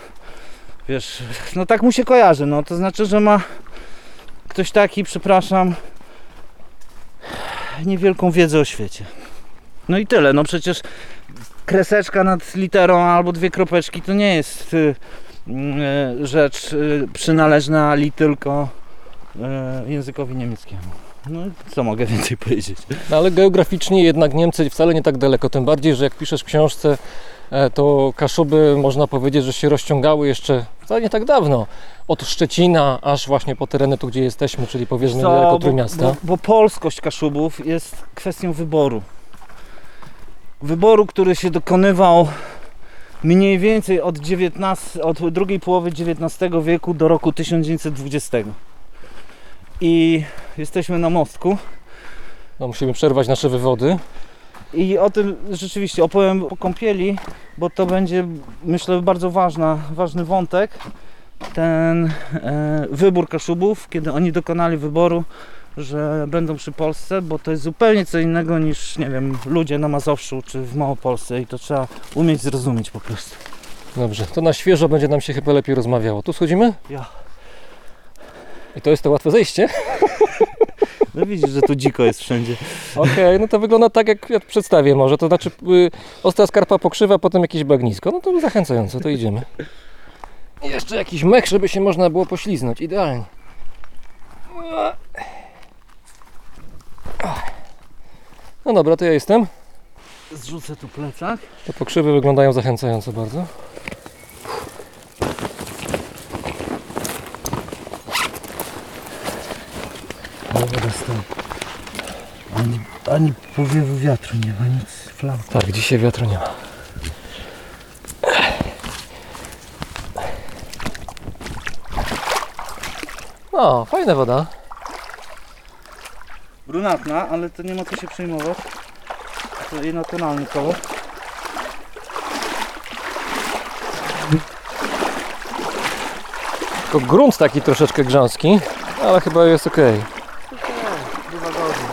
Wiesz, no tak mu się kojarzy, no to znaczy, że ma ktoś taki, przepraszam, niewielką wiedzę o świecie. No i tyle, no przecież kreseczka nad literą albo dwie kropeczki to nie jest y, y, rzecz y, przynależna li tylko y, językowi niemieckiemu. No co mogę więcej powiedzieć? No, ale geograficznie jednak Niemcy wcale nie tak daleko, tym bardziej, że jak piszesz w książce, to Kaszuby można powiedzieć, że się rozciągały jeszcze wcale nie tak dawno. Od Szczecina aż właśnie po tereny tu, gdzie jesteśmy, czyli powiedzmy Co, niedaleko bo, Trójmiasta. bo, bo polskość Kaszubów jest kwestią wyboru. Wyboru, który się dokonywał mniej więcej od, 19, od drugiej połowy XIX wieku do roku 1920. I jesteśmy na mostku. No, musimy przerwać nasze wywody. I o tym rzeczywiście opowiem po kąpieli, bo to będzie myślę bardzo ważna, ważny wątek. Ten e, wybór Kaszubów, kiedy oni dokonali wyboru, że będą przy Polsce, bo to jest zupełnie co innego niż, nie wiem, ludzie na Mazowszu czy w Małopolsce i to trzeba umieć zrozumieć po prostu. Dobrze, to na świeżo będzie nam się chyba lepiej rozmawiało. Tu schodzimy? Ja. I to jest to łatwe zejście? No widzisz, że tu dziko jest wszędzie. Okej, no to wygląda tak jak ja przedstawię może. To znaczy y, ostra skarpa pokrzywa, potem jakieś bagnisko. No to zachęcająco, to idziemy. Jeszcze jakiś mech, żeby się można było pośliznąć. Idealnie. No dobra, to ja jestem. Zrzucę tu plecak. Te pokrzywy wyglądają zachęcająco bardzo. Dobra, stąd. Ani, ani powiewu wiatru nie ma, nic, flam. Tak, dzisiaj wiatru nie ma. No, fajna woda. Brunatna, ale to nie ma co się przejmować. To jednotonalny kolor. Tylko grunt taki troszeczkę grząski, ale chyba jest ok. Bywa gorzej.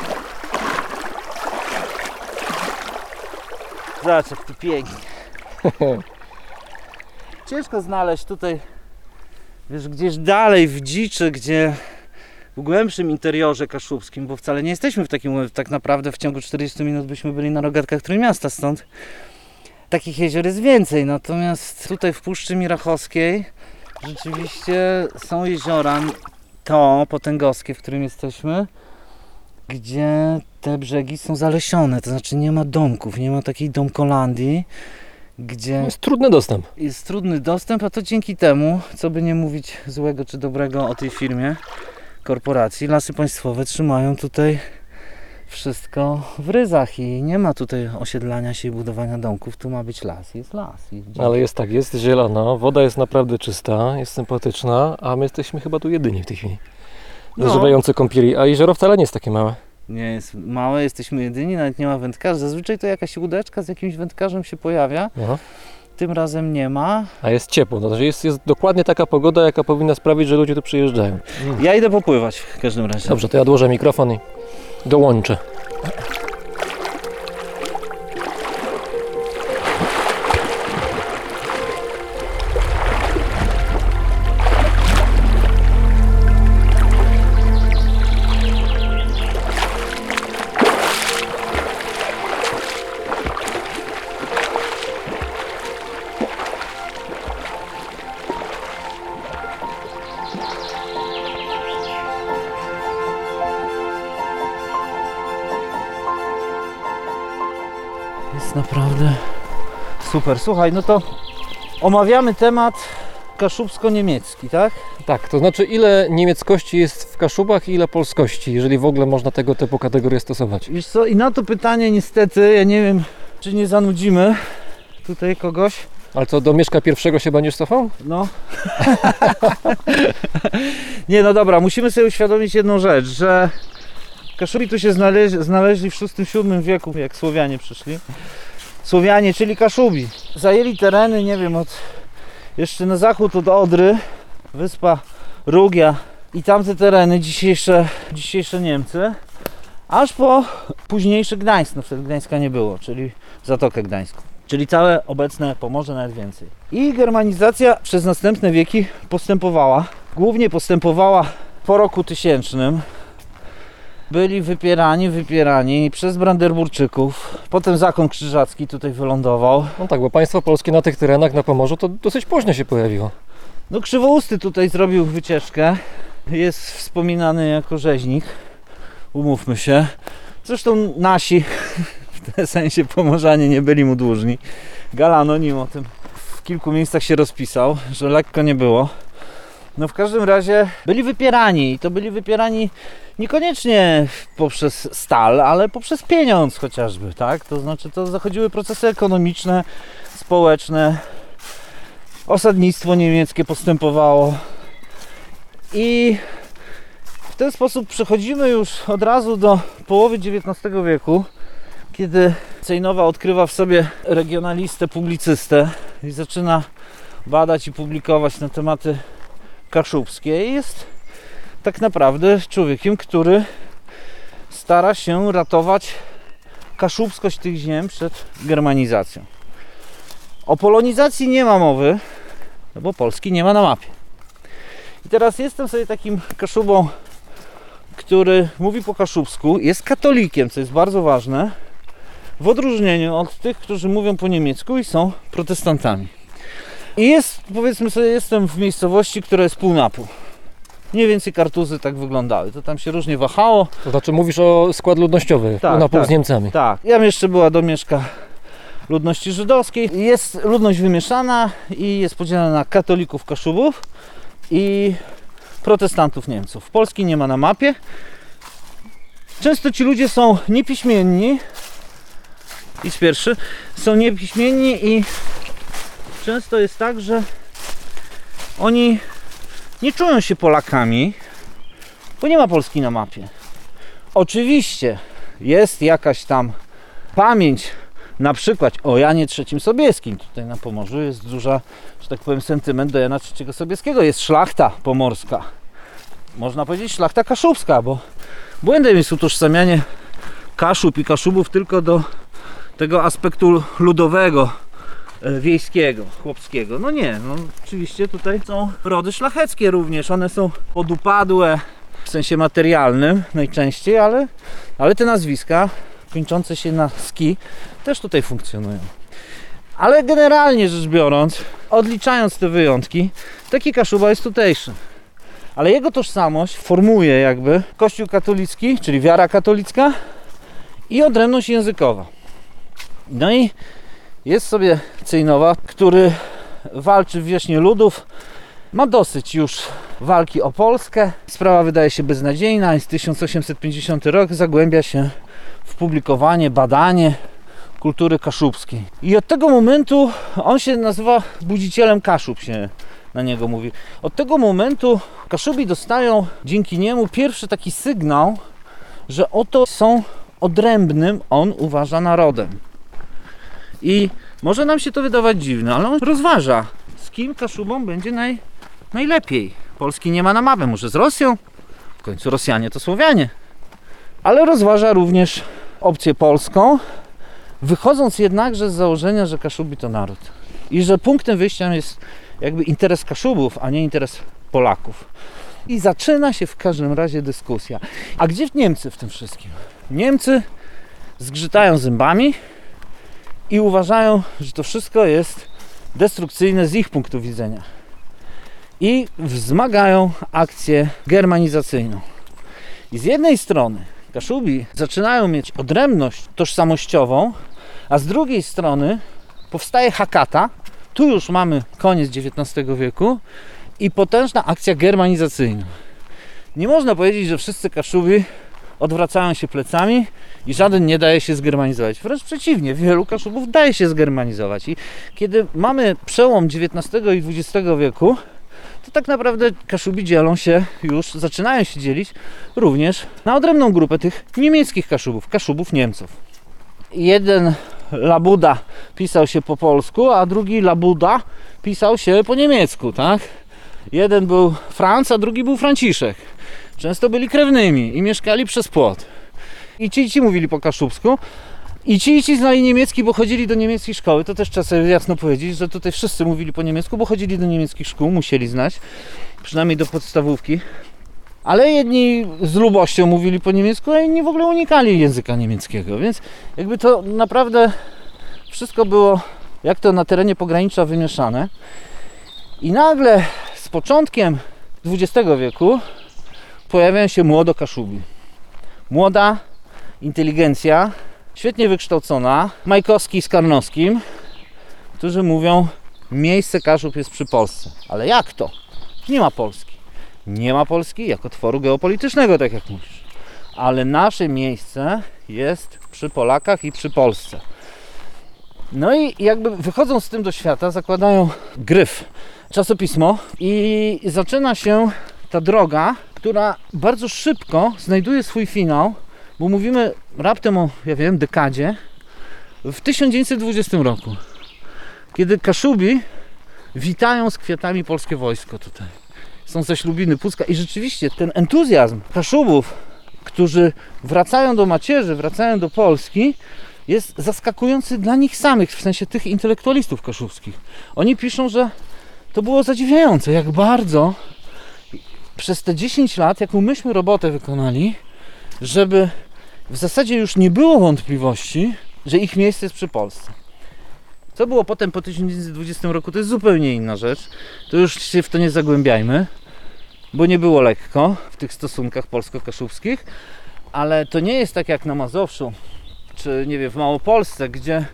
Zobacz jak tu pięknie. Ciężko znaleźć tutaj, wiesz, gdzieś dalej w dziczy, gdzie w głębszym interiorze kaszubskim, bo wcale nie jesteśmy w takim, tak naprawdę w ciągu 40 minut byśmy byli na rogatkach Trójmiasta, stąd takich jezior jest więcej, natomiast tutaj w Puszczy Mirachowskiej rzeczywiście są jeziora, to potęgowskie, w którym jesteśmy, gdzie te brzegi są zalesione, to znaczy nie ma domków, nie ma takiej domkolandii, gdzie Jest trudny dostęp. jest trudny dostęp, a to dzięki temu, co by nie mówić złego czy dobrego o tej firmie, korporacji, lasy państwowe trzymają tutaj wszystko w ryzach i nie ma tutaj osiedlania się i budowania domków, tu ma być las, jest las. Ale jest tak, jest zielono, woda jest naprawdę czysta, jest sympatyczna, a my jesteśmy chyba tu jedyni w tej chwili. No. Kąpieli, a jezioro wcale nie jest takie małe. Nie jest małe, jesteśmy jedyni, nawet nie ma wędkarzy. Zazwyczaj to jakaś łódeczka z jakimś wędkarzem się pojawia, No. tym razem nie ma. A jest ciepło, no, to znaczy jest, jest dokładnie taka pogoda, jaka powinna sprawić, że ludzie tu przyjeżdżają. Ja idę popływać w każdym razie. Dobrze, to ja odłożę mikrofon i dołączę. Super. Słuchaj, no to omawiamy temat kaszubsko-niemiecki, tak? Tak, to znaczy ile niemieckości jest w Kaszubach i ile polskości, jeżeli w ogóle można tego typu kategorie stosować. Wiesz co, i na to pytanie niestety, ja nie wiem, czy nie zanudzimy tutaj kogoś. Ale co, do Mieszka pierwszego się będziesz cofał? No. nie, no dobra, musimy sobie uświadomić jedną rzecz, że Kaszubi tu się znaleźli, znaleźli w VI-VII wieku, jak Słowianie przyszli. Słowianie, czyli Kaszubi. Zajęli tereny, nie wiem, od jeszcze na zachód od Odry, wyspa Rugia i tamte tereny, dzisiejsze, dzisiejsze Niemcy, aż po późniejszy Gdańsk, no wtedy Gdańska nie było, czyli Zatokę Gdańską. Czyli całe obecne Pomorze, nawet więcej. I germanizacja przez następne wieki postępowała. Głównie postępowała po roku tysięcznym. Byli wypierani, wypierani przez Brandenburczyków. Potem zakon krzyżacki tutaj wylądował. No tak, bo państwo polskie na tych terenach na Pomorzu to dosyć późno się pojawiło. No Krzywousty tutaj zrobił wycieczkę. Jest wspominany jako rzeźnik. Umówmy się. Zresztą nasi, w tym sensie Pomorzanie, nie byli mu dłużni. Galano nim o tym w kilku miejscach się rozpisał, że lekko nie było. No w każdym razie byli wypierani i to byli wypierani niekoniecznie poprzez stal, ale poprzez pieniądz chociażby, tak? To znaczy to zachodziły procesy ekonomiczne, społeczne, osadnictwo niemieckie postępowało i w ten sposób przechodzimy już od razu do połowy XIX wieku, kiedy Cejnowa odkrywa w sobie regionalistę, publicystę i zaczyna badać i publikować na tematy kaszubskie jest tak naprawdę człowiekiem, który stara się ratować kaszubskość tych ziem przed germanizacją. O polonizacji nie ma mowy, no bo Polski nie ma na mapie. I teraz jestem sobie takim kaszubą, który mówi po kaszubsku, jest katolikiem, co jest bardzo ważne, w odróżnieniu od tych, którzy mówią po niemiecku i są protestantami. I jest, powiedzmy sobie, jestem w miejscowości, która jest pół na pół. Mniej więcej kartuzy tak wyglądały. To tam się różnie wahało. To znaczy mówisz o skład ludnościowy, Tak, na pół tak. z Niemcami. Tak, tam jeszcze była domieszka ludności żydowskiej. Jest ludność wymieszana i jest podzielona na katolików Kaszubów i protestantów Niemców. Polski nie ma na mapie. Często ci ludzie są niepiśmienni. I pierwszy są niepiśmienni i często jest tak, że oni nie czują się Polakami, bo nie ma Polski na mapie. Oczywiście jest jakaś tam pamięć, na przykład o Janie III Sobieskim. Tutaj na Pomorzu jest duża, że tak powiem, sentyment do Jana III Sobieskiego. Jest szlachta pomorska. Można powiedzieć szlachta kaszubska, bo błędem jest utożsamianie Kaszub i Kaszubów tylko do tego aspektu ludowego, wiejskiego, chłopskiego. No nie, no oczywiście tutaj są rody szlacheckie również. One są podupadłe w sensie materialnym najczęściej, ale, ale te nazwiska kończące się na ski też tutaj funkcjonują. Ale generalnie rzecz biorąc, odliczając te wyjątki, taki Kaszuba jest tutejszy. Ale jego tożsamość formuje jakby Kościół katolicki, czyli wiara katolicka i odrębność językowa. No i jest sobie Cejnowa, który walczy w wierzchni ludów, ma dosyć już walki o Polskę. Sprawa wydaje się beznadziejna. Jest 1850 rok, zagłębia się w publikowanie, badanie kultury kaszubskiej. I od tego momentu on się nazywa budzicielem Kaszub się na niego mówi. Od tego momentu Kaszubi dostają dzięki niemu pierwszy taki sygnał, że oto są odrębnym, on uważa, narodem. I może nam się to wydawać dziwne, ale on rozważa, z kim Kaszubom będzie naj, najlepiej. Polski nie ma na mapę, może z Rosją? W końcu Rosjanie to Słowianie. Ale rozważa również opcję polską, wychodząc jednakże z założenia, że Kaszubi to naród. I że punktem wyjścia jest jakby interes Kaszubów, a nie interes Polaków. I zaczyna się w każdym razie dyskusja. A gdzie Niemcy w tym wszystkim? Niemcy zgrzytają zębami i uważają, że to wszystko jest destrukcyjne z ich punktu widzenia. I wzmagają akcję germanizacyjną. I z jednej strony Kaszubi zaczynają mieć odrębność tożsamościową, a z drugiej strony powstaje Hakata. Tu już mamy koniec XIX wieku i potężna akcja germanizacyjna. Nie można powiedzieć, że wszyscy Kaszubi odwracają się plecami i żaden nie daje się zgermanizować. Wręcz przeciwnie, wielu Kaszubów daje się zgermanizować. I kiedy mamy przełom XIX i XX wieku, to tak naprawdę Kaszubi dzielą się już, zaczynają się dzielić również na odrębną grupę tych niemieckich Kaszubów, Kaszubów Niemców. Jeden Labuda pisał się po polsku, a drugi Labuda pisał się po niemiecku, tak? Jeden był Franc, a drugi był Franciszek. Często byli krewnymi i mieszkali przez płot. I ci ci mówili po kaszubsku. I ci i ci znali niemiecki, bo chodzili do niemieckiej szkoły. To też trzeba sobie jasno powiedzieć, że tutaj wszyscy mówili po niemiecku, bo chodzili do niemieckich szkół, musieli znać. Przynajmniej do podstawówki. Ale jedni z lubością mówili po niemiecku, a inni w ogóle unikali języka niemieckiego. Więc jakby to naprawdę wszystko było jak to na terenie pogranicza wymieszane. I nagle z początkiem XX wieku pojawiają się młodo Kaszubi. Młoda inteligencja, świetnie wykształcona, Majkowski z Karnowskim, którzy mówią, miejsce Kaszub jest przy Polsce. Ale jak to? Nie ma Polski. Nie ma Polski jako tworu geopolitycznego, tak jak mówisz. Ale nasze miejsce jest przy Polakach i przy Polsce. No i jakby wychodząc z tym do świata, zakładają gryf, czasopismo i zaczyna się ta droga, która bardzo szybko znajduje swój finał, bo mówimy raptem o, ja wiem, dekadzie w 1920 roku, kiedy Kaszubi witają z kwiatami polskie wojsko tutaj. Są ze Ślubiny Pucka i rzeczywiście ten entuzjazm Kaszubów, którzy wracają do macierzy, wracają do Polski, jest zaskakujący dla nich samych, w sensie tych intelektualistów kaszubskich. Oni piszą, że to było zadziwiające, jak bardzo przez te 10 lat, jaką myśmy robotę wykonali, żeby w zasadzie już nie było wątpliwości, że ich miejsce jest przy Polsce. Co było potem po 1920 roku, to jest zupełnie inna rzecz. To już się w to nie zagłębiajmy, bo nie było lekko w tych stosunkach polsko-kaszubskich, ale to nie jest tak jak na Mazowszu, czy nie wiem, w Małopolsce, gdzie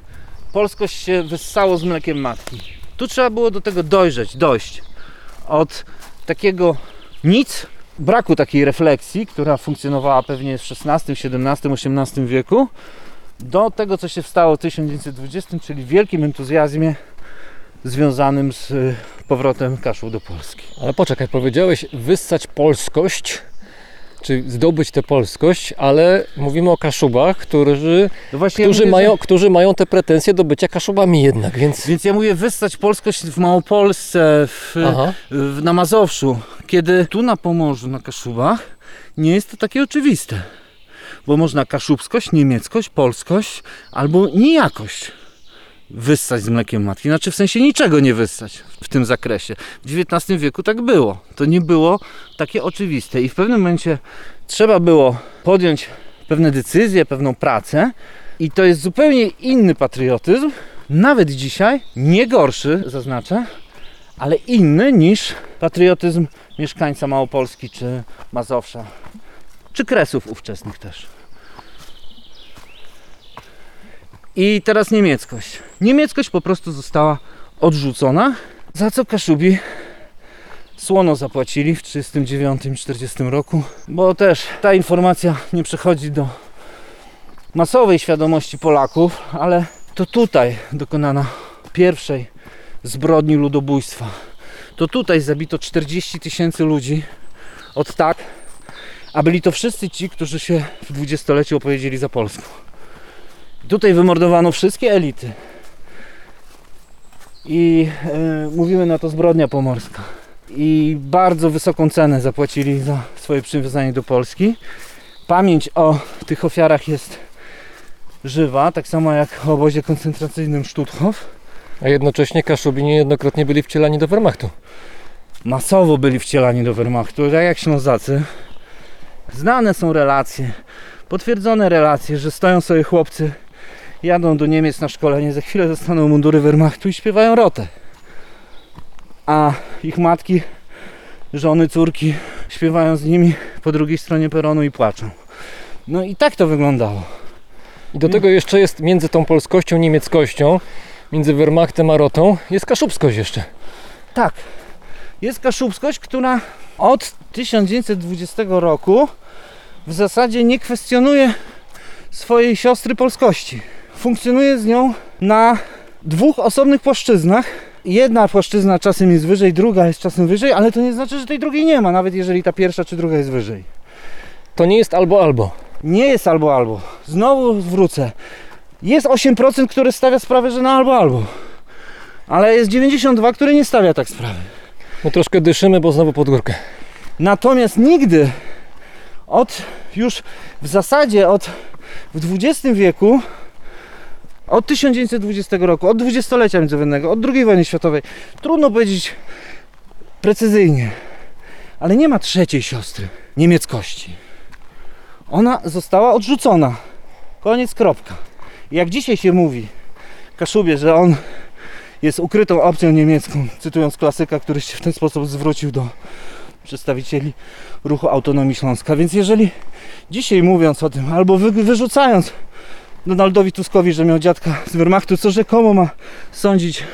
polskość się wyssało z mlekiem matki. Tu trzeba było do tego dojrzeć, dojść. Od takiego nic, braku takiej refleksji, która funkcjonowała pewnie w XVI, XVII, XVIII wieku, do tego, co się stało w 1920, czyli wielkim entuzjazmie związanym z powrotem Kaszub do Polski. Ale poczekaj, powiedziałeś wyssać polskość, czy zdobyć tę polskość, ale mówimy o Kaszubach, którzy, No właśnie którzy, ja mówię, mają, którzy mają te pretensje do bycia Kaszubami jednak, więc... Więc ja mówię wyssać polskość w Małopolsce, w, w, na Mazowszu, kiedy tu na Pomorzu, na Kaszubach, nie jest to takie oczywiste. Bo można kaszubskość, niemieckość, polskość albo nijakość wyssać z mlekiem matki. Znaczy w sensie niczego nie wyssać w tym zakresie. W XIX wieku tak było. To nie było takie oczywiste i w pewnym momencie trzeba było podjąć pewne decyzje, pewną pracę i to jest zupełnie inny patriotyzm, nawet dzisiaj nie gorszy, zaznaczę, ale inny niż patriotyzm mieszkańca Małopolski czy Mazowsza, czy Kresów ówczesnych też. I teraz niemieckość. Niemieckość po prostu została odrzucona, za co Kaszubi słono zapłacili w 1939-1940 roku, bo też ta informacja nie przechodzi do masowej świadomości Polaków, ale to tutaj dokonana pierwszej zbrodni ludobójstwa. To tutaj zabito 40 tysięcy ludzi od tak, a byli to wszyscy ci, którzy się w dwudziestoleciu opowiedzieli za Polską. Tutaj wymordowano wszystkie elity. I e, mówimy na to zbrodnia pomorska. I bardzo wysoką cenę zapłacili za swoje przywiązanie do Polski. Pamięć o tych ofiarach jest żywa, tak samo jak w obozie koncentracyjnym Stutthof. A jednocześnie Kaszubi niejednokrotnie byli wcielani do Wehrmachtu. Masowo byli wcielani do Wehrmachtu, tak jak Ślązacy. Znane są relacje, potwierdzone relacje, że stoją sobie chłopcy, jadą do Niemiec na szkolenie, za chwilę dostaną mundury Wehrmachtu i śpiewają rotę. A ich matki, żony, córki śpiewają z nimi po drugiej stronie peronu i płaczą. No i tak to wyglądało. I do tego jeszcze jest między tą polskością, niemieckością, między Wehrmachtem a Rotą, jest kaszubskość jeszcze. Tak. Jest kaszubskość, która od 1920 roku w zasadzie nie kwestionuje swojej siostry polskości. Funkcjonuje z nią na dwóch osobnych płaszczyznach. Jedna płaszczyzna czasem jest wyżej, druga jest czasem wyżej, ale to nie znaczy, że tej drugiej nie ma, nawet jeżeli ta pierwsza czy druga jest wyżej. To nie jest albo albo. Nie jest albo albo. Znowu zwrócę. Jest 8%, które stawia sprawę, że na albo albo. Ale jest 92, które nie stawia tak sprawy. No troszkę dyszymy, bo znowu pod górkę. Natomiast nigdy od już w zasadzie od w XX wieku od 1920 roku, od dwudziestolecia międzywojennego, od II wojny światowej, trudno powiedzieć precyzyjnie, ale nie ma trzeciej siostry niemieckości. Ona została odrzucona. Koniec, kropka. Jak dzisiaj się mówi Kaszubie, że on jest ukrytą opcją niemiecką, cytując klasyka, który się w ten sposób zwrócił do przedstawicieli ruchu autonomii Śląska. Więc jeżeli dzisiaj mówiąc o tym, albo wy, wyrzucając Donaldowi Tuskowi, że miał dziadka z Wehrmachtu, co rzekomo ma sądzić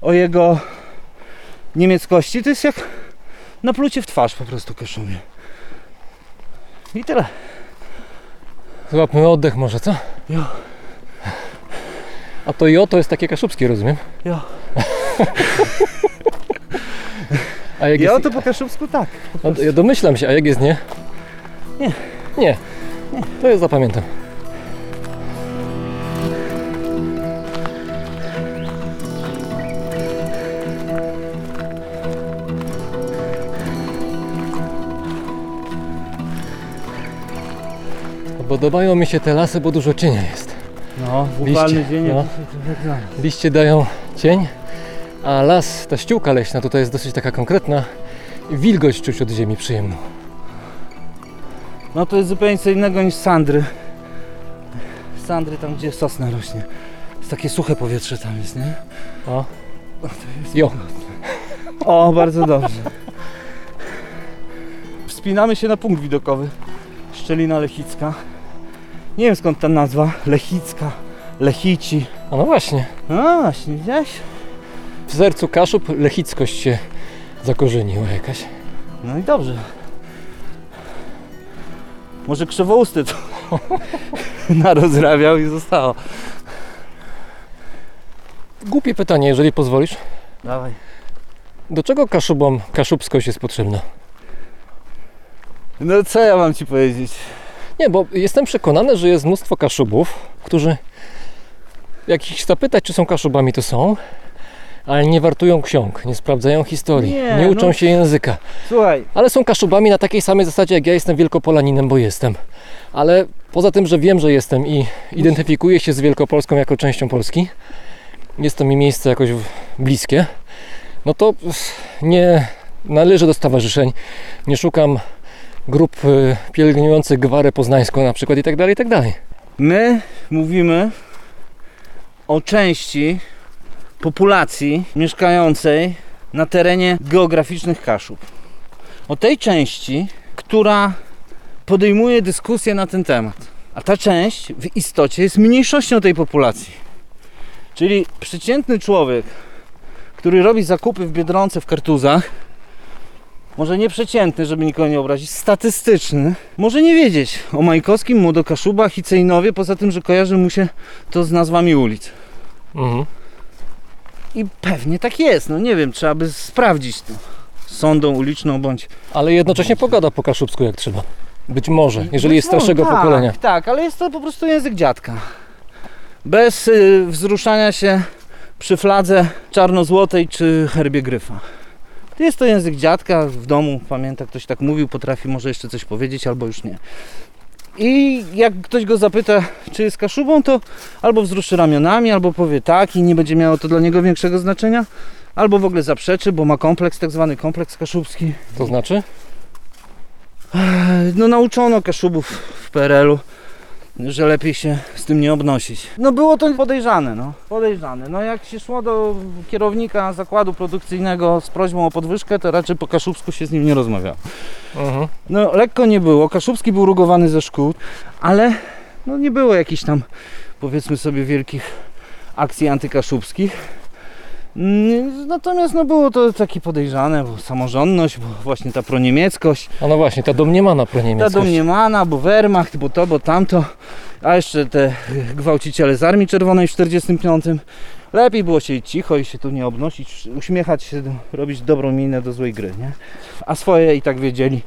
o jego niemieckości, to jest jak naplucie w twarz po prostu Kaszubie. I tyle. Złapmy oddech może, co? Jo. A to jo to jest takie kaszubskie, rozumiem? Jo. A jak Ja jest... to po kaszubsku tak. No, ja domyślam się, a jak jest nie? Nie. Nie. To ja zapamiętam. Podobają mi się te lasy, bo dużo cienia jest. No, upalny dzień no. za- Liście dają cień, a las, ta ściółka leśna tutaj jest dosyć taka konkretna i wilgoć czuć od ziemi przyjemną. No to jest zupełnie co innego niż Sandry. Sandry tam, gdzie sosna rośnie. Jest takie suche powietrze tam jest, nie? O. Jo. O, bardzo dobrze. Wspinamy się na punkt widokowy. Szczelina Lechicka. Nie wiem skąd ta nazwa. Lechicka. Lechici. A no właśnie, A, właśnie, widziałeś? w sercu Kaszub lechickość się zakorzeniła jakaś. No i dobrze. Może krzywousty to narozrabiał i zostało. Głupie pytanie, jeżeli pozwolisz. Dawaj. Do czego Kaszubom kaszubskość jest potrzebna? No co ja mam ci powiedzieć? Nie, bo jestem przekonany, że jest mnóstwo Kaszubów, którzy jak ich zapytać, czy są Kaszubami, to są, ale nie wartują ksiąg, nie sprawdzają historii, Nie, nie, uczą no. się języka. Słuchaj, Ale są Kaszubami na takiej samej zasadzie, jak ja jestem Wielkopolaninem, bo jestem. Ale poza tym, że wiem, że jestem i identyfikuję się z Wielkopolską jako częścią Polski, jest to mi miejsce jakoś bliskie, no to nie należę do stowarzyszeń, nie szukam grup y, pielgrzymujących gwarę poznańską na przykład i tak dalej, i tak dalej. my mówimy o części populacji mieszkającej na terenie geograficznych Kaszub. O tej części, która podejmuje dyskusję na ten temat. A ta część w istocie jest mniejszością tej populacji. Czyli przeciętny człowiek, który robi zakupy w Biedronce, w kartuzach, może nie przeciętny, żeby nikogo nie obrazić, statystyczny, może nie wiedzieć o Majkowskim, Młodokaszubach i Cejnowie, poza tym, że kojarzy mu się to z nazwami ulic. Mhm. I pewnie tak jest, no nie wiem, trzeba by sprawdzić to sondą uliczną bądź... Ale jednocześnie pogada po kaszubsku jak trzeba. Być może, jeżeli jest starszego tak, pokolenia. Tak, ale jest to po prostu język dziadka. Bez y, wzruszania się przy fladze czarno-złotej czy herbie gryfa. Jest to język dziadka, w domu pamięta, ktoś tak mówił, potrafi może jeszcze coś powiedzieć, albo już nie. I jak ktoś go zapyta, czy jest kaszubą, to albo wzruszy ramionami, albo powie tak i nie będzie miało to dla niego większego znaczenia, albo w ogóle zaprzeczy, bo ma kompleks, tak zwany kompleks kaszubski. To znaczy? No nauczono Kaszubów w PRL-u, że lepiej się z tym nie obnosić. No było to podejrzane, no. Podejrzane. No jak się szło do kierownika zakładu produkcyjnego z prośbą o podwyżkę, to raczej po kaszubsku się z nim nie rozmawiało. Mhm. No lekko nie było. Kaszubski był rugowany ze szkół, ale no nie było jakichś tam powiedzmy sobie wielkich akcji antykaszubskich. Mm, Natomiast no było to takie podejrzane, bo samorządność, bo właśnie ta proniemieckość. A no właśnie, ta domniemana Ta proniemieckość. domniemana, bo Wehrmacht, bo to, bo tamto, a jeszcze te gwałciciele z Armii Czerwonej w 45. Lepiej było siedzieć cicho i się tu nie obnosić, uśmiechać się, robić dobrą minę do złej gry, nie? A swoje i tak wiedzieli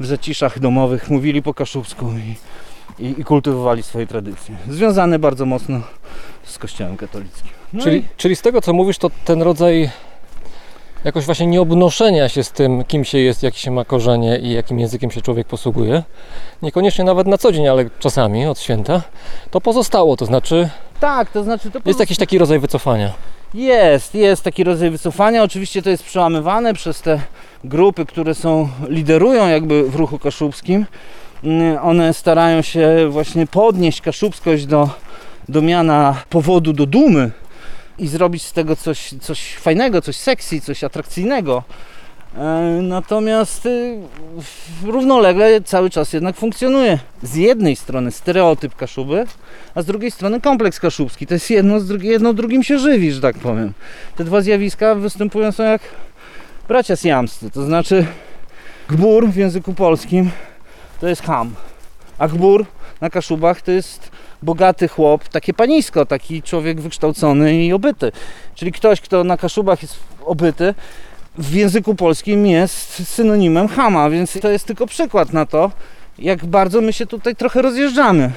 w zaciszach domowych, mówili po kaszubsku i, i, i kultywowali swoje tradycje. Związane bardzo mocno z kościołem katolickim. No Czyli, i, czyli z tego co mówisz, to ten rodzaj jakoś właśnie nieobnoszenia się z tym, kim się jest, jakie się ma korzenie i jakim językiem się człowiek posługuje, niekoniecznie nawet na co dzień, ale czasami od święta, to pozostało. To znaczy, tak, to znaczy to jest jakiś taki rodzaj wycofania. Jest, jest taki rodzaj wycofania. Oczywiście to jest przełamywane przez te grupy, które są, liderują jakby w ruchu kaszubskim. Mm, One starają się właśnie podnieść kaszubskość do, do miana powodu do dumy i zrobić z tego coś, coś fajnego, coś sexy, coś atrakcyjnego. E, Natomiast y, równolegle cały czas jednak funkcjonuje. Z jednej strony stereotyp Kaszuby, a z drugiej strony kompleks kaszubski. To jest jedno, jedno drugim się żywi, że tak powiem. Te dwa zjawiska występują są jak bracia siamscy, to znaczy gbur w języku polskim to jest ham, a gbur na Kaszubach to jest bogaty chłop, takie panisko, taki człowiek wykształcony i obyty. Czyli ktoś, kto na Kaszubach jest obyty, w języku polskim jest synonimem chama, więc to jest tylko przykład na to, jak bardzo my się tutaj trochę rozjeżdżamy.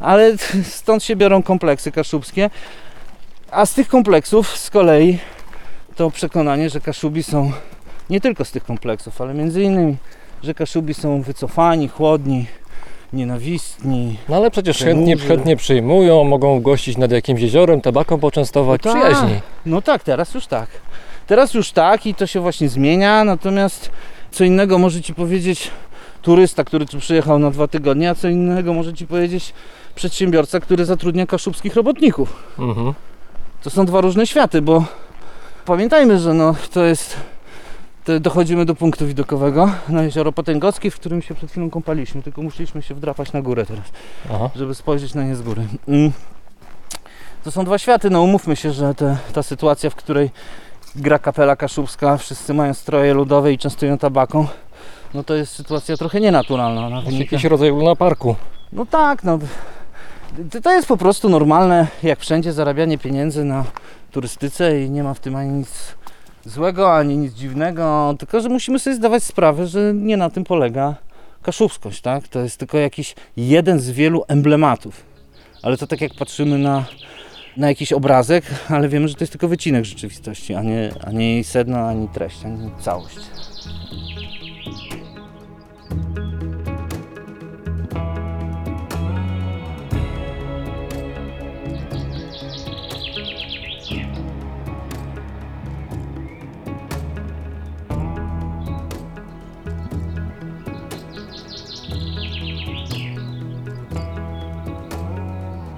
Ale stąd się biorą kompleksy kaszubskie, a z tych kompleksów z kolei to przekonanie, że Kaszubi są nie tylko z tych kompleksów, ale między innymi, że Kaszubi są wycofani, chłodni, nienawistni. No ale przecież chętnie, chętnie przyjmują, mogą gościć nad jakimś jeziorem, tabaką poczęstować, No tak. przyjaźni. No tak, teraz już tak. Teraz już tak i to się właśnie zmienia, natomiast co innego może Ci powiedzieć turysta, który tu przyjechał na dwa tygodnie, a co innego może Ci powiedzieć przedsiębiorca, który zatrudnia kaszubskich robotników. Mhm. To są dwa różne światy, bo pamiętajmy, że no, to jest. Dochodzimy do punktu widokowego na jezioro Potęgockie, w którym się przed chwilą kąpaliśmy, tylko musieliśmy się wdrapać na górę teraz, Aha. żeby spojrzeć na nie z góry. Mm. To są dwa światy, no umówmy się, że te, ta sytuacja, w której gra kapela kaszubska, wszyscy mają stroje ludowe i częstują tabaką, no to jest sytuacja trochę nienaturalna. Ona wynika- jakiś rodzaj Luna Parku. no tak, no. To jest po prostu normalne, jak wszędzie, zarabianie pieniędzy na turystyce i nie ma w tym ani nic złego, ani nic dziwnego, tylko że musimy sobie zdawać sprawę, że nie na tym polega kaszubskość, tak? To jest tylko jakiś jeden z wielu emblematów. Ale to tak jak patrzymy na, na jakiś obrazek, ale wiemy, że to jest tylko wycinek rzeczywistości, a nie, a nie jej sedno, ani treść, ani całość.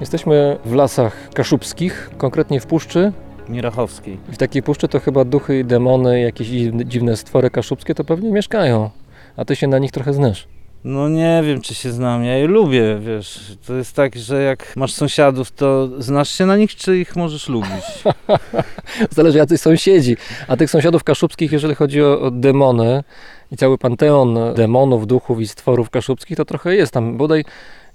Jesteśmy w lasach kaszubskich, konkretnie w puszczy. Mirachowskiej. W takiej puszczy to chyba duchy i demony, jakieś dziwne- dziwne stwory kaszubskie to pewnie mieszkają. A ty się na nich trochę znasz. No nie wiem, czy się znam. Ja je lubię, wiesz. To jest tak, że jak masz sąsiadów, to znasz się na nich, czy ich możesz lubić? Zależy jacyś sąsiedzi. A tych sąsiadów kaszubskich, jeżeli chodzi o, o demony i cały panteon demonów, duchów i stworów kaszubskich, to trochę jest tam. Bodaj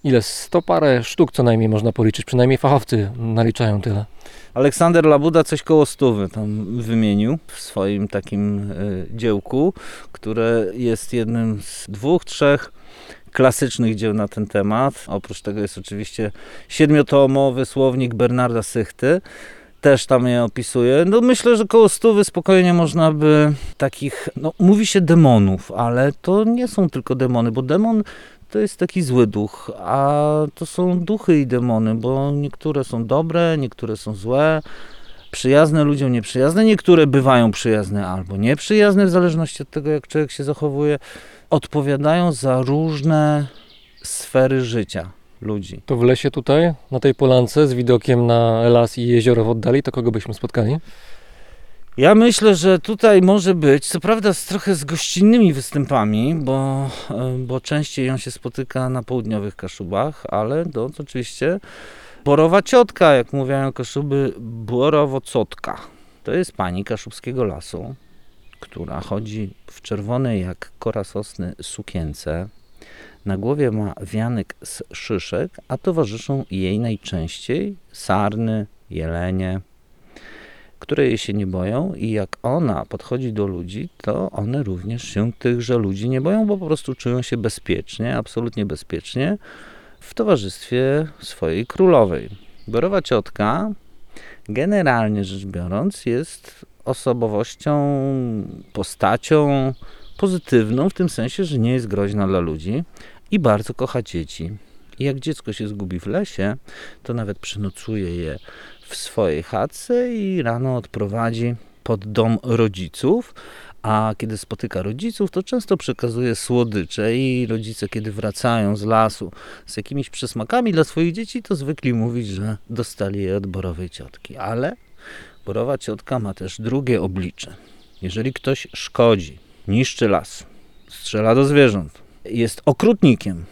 ile? Sto parę sztuk co najmniej można policzyć. Przynajmniej fachowcy naliczają tyle. Aleksander Labuda coś koło stówy tam wymienił w swoim takim y, dziełku, które jest jednym z dwóch, trzech klasycznych dzieł na ten temat. Oprócz tego jest oczywiście siedmiotomowy słownik Bernarda Sychty. Też tam je opisuje. No myślę, że koło stówy spokojnie można by takich, no mówi się demonów, ale to nie są tylko demony, bo demon to jest taki zły duch, a to są duchy i demony, bo niektóre są dobre, niektóre są złe, przyjazne ludziom, nieprzyjazne, niektóre bywają przyjazne albo nieprzyjazne, w zależności od tego, jak człowiek się zachowuje, odpowiadają za różne sfery życia ludzi. To w lesie tutaj, na tej polance z widokiem na las i jezioro w oddali, to kogo byśmy spotkali? Ja myślę, że tutaj może być, co prawda z trochę z gościnnymi występami, bo, e, bo częściej on się spotyka na południowych Kaszubach, ale to oczywiście Borowa Ciotka, jak mówią Kaszuby, Borowo-Cotka. To jest pani Kaszubskiego Lasu, która chodzi w czerwonej jak kora sosny sukience. Na głowie ma wianek z szyszek, a towarzyszą jej najczęściej sarny, jelenie, które jej się nie boją i jak ona podchodzi do ludzi, to one również się tychże ludzi nie boją, bo po prostu czują się bezpiecznie, absolutnie bezpiecznie w towarzystwie swojej królowej. Borowa ciotka, generalnie rzecz biorąc, jest osobowością, postacią pozytywną, w tym sensie, że nie jest groźna dla ludzi i bardzo kocha dzieci. I jak dziecko się zgubi w lesie, to nawet przynocuje je w swojej chatce i rano odprowadzi pod dom rodziców. A kiedy spotyka rodziców, to często przekazuje słodycze i rodzice, kiedy wracają z lasu z jakimiś przysmakami dla swoich dzieci, to zwykli mówić, że dostali je od borowej ciotki. Ale borowa ciotka ma też drugie oblicze. Jeżeli ktoś szkodzi, niszczy las, strzela do zwierząt, jest okrutnikiem,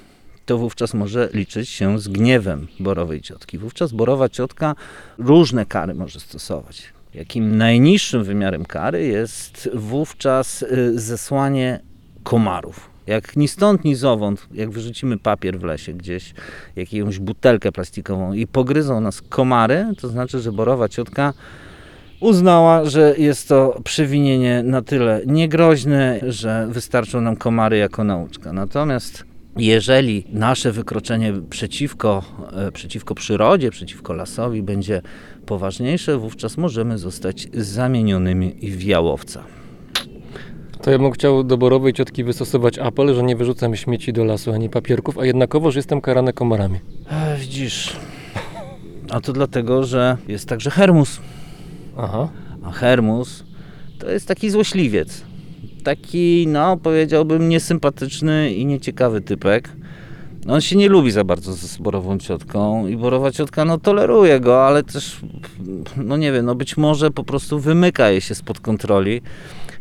to wówczas może liczyć się z gniewem borowej ciotki. Wówczas borowa ciotka różne kary może stosować. Jakim najniższym wymiarem kary jest wówczas y, zesłanie komarów. Jak ni stąd, ni zowąd, jak wyrzucimy papier w lesie gdzieś, jakąś butelkę plastikową i pogryzą nas komary, to znaczy, że borowa ciotka uznała, że jest to przewinienie na tyle niegroźne, że wystarczą nam komary jako nauczka. Natomiast jeżeli nasze wykroczenie przeciwko, e, przeciwko przyrodzie, przeciwko lasowi będzie poważniejsze, wówczas możemy zostać zamienionymi w jałowca. To ja bym chciał do borowej ciotki wystosować apel, że nie wyrzucam śmieci do lasu ani papierków, a jednakowoż jestem karany komarami. E, widzisz, a to dlatego, że jest także Hermus. Aha. A Hermus to jest taki złośliwiec. Taki, no powiedziałbym, niesympatyczny i nieciekawy typek. On się nie lubi za bardzo z Borową ciotką i Borowa ciotka no toleruje go, ale też, no nie wiem, no być może po prostu wymyka jej się spod kontroli.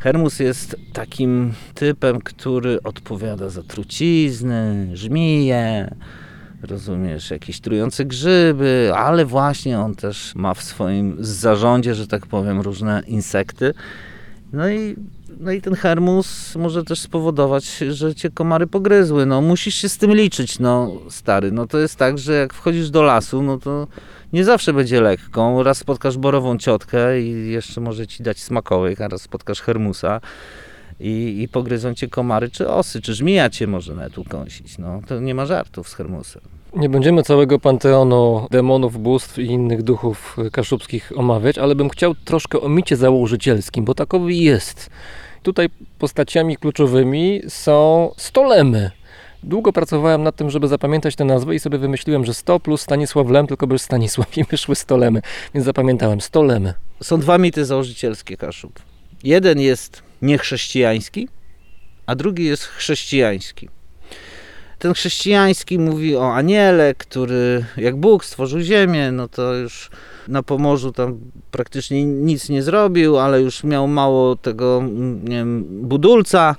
Hermus jest takim typem, który odpowiada za trucizny, żmije, rozumiesz, jakieś trujące grzyby, ale właśnie on też ma w swoim zarządzie, że tak powiem, różne insekty. No i, no i ten Hermus może też spowodować, że cię komary pogryzły. No musisz się z tym liczyć, no stary. No to jest tak, że jak wchodzisz do lasu, no to nie zawsze będzie lekko. Raz spotkasz borową ciotkę i jeszcze może ci dać smakołyk, a raz spotkasz Hermusa. I, I pogryzą cię komary, czy osy, czy żmija cię może nawet ukąsić. No to nie ma żartów z Hermusem. Nie będziemy całego panteonu demonów, bóstw i innych duchów kaszubskich omawiać, ale bym chciał troszkę o micie założycielskim, bo takowy jest. Tutaj postaciami kluczowymi są stolemy. Długo pracowałem nad tym, żeby zapamiętać tę nazwę i sobie wymyśliłem, że 100 plus Stanisław Lem, tylko bez Stanisław i wyszły stolemy, więc zapamiętałem stolemy. Są dwa mity założycielskie Kaszub. Jeden jest niechrześcijański, a drugi jest chrześcijański. Ten chrześcijański mówi o aniele, który jak Bóg stworzył ziemię, no to już na Pomorzu tam praktycznie nic nie zrobił, ale już miał mało tego, mm, nie wiem, budulca.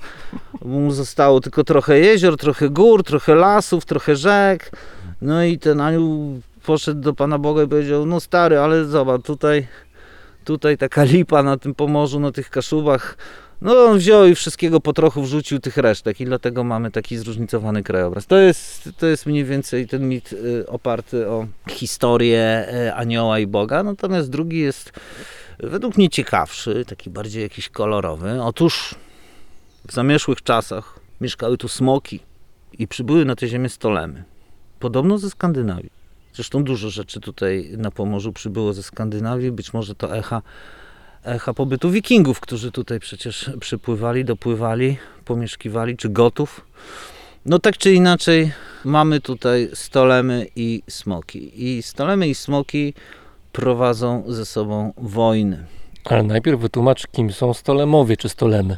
Mu zostało tylko trochę jezior, trochę gór, trochę lasów, trochę rzek. No i ten anioł poszedł do Pana Boga i powiedział, no stary, ale zobacz, tutaj, tutaj taka lipa na tym Pomorzu, na tych Kaszubach. No on wziął i wszystkiego po trochu wrzucił tych resztek i dlatego mamy taki zróżnicowany krajobraz. To jest, to jest mniej więcej ten mit y, oparty o historię y, anioła i Boga, natomiast drugi jest według mnie ciekawszy, taki bardziej jakiś kolorowy. Otóż w zamierzchłych czasach mieszkały tu smoki i przybyły na tę ziemię stolemy. Podobno ze Skandynawii. Zresztą dużo rzeczy tutaj na Pomorzu przybyło ze Skandynawii, być może to echa echa pobytu wikingów, którzy tutaj przecież przypływali, dopływali, pomieszkiwali, czy gotów. No tak czy inaczej mamy tutaj stolemy i smoki. I stolemy i smoki prowadzą ze sobą wojny. Ale najpierw wytłumacz, kim są stolemowie czy stolemy.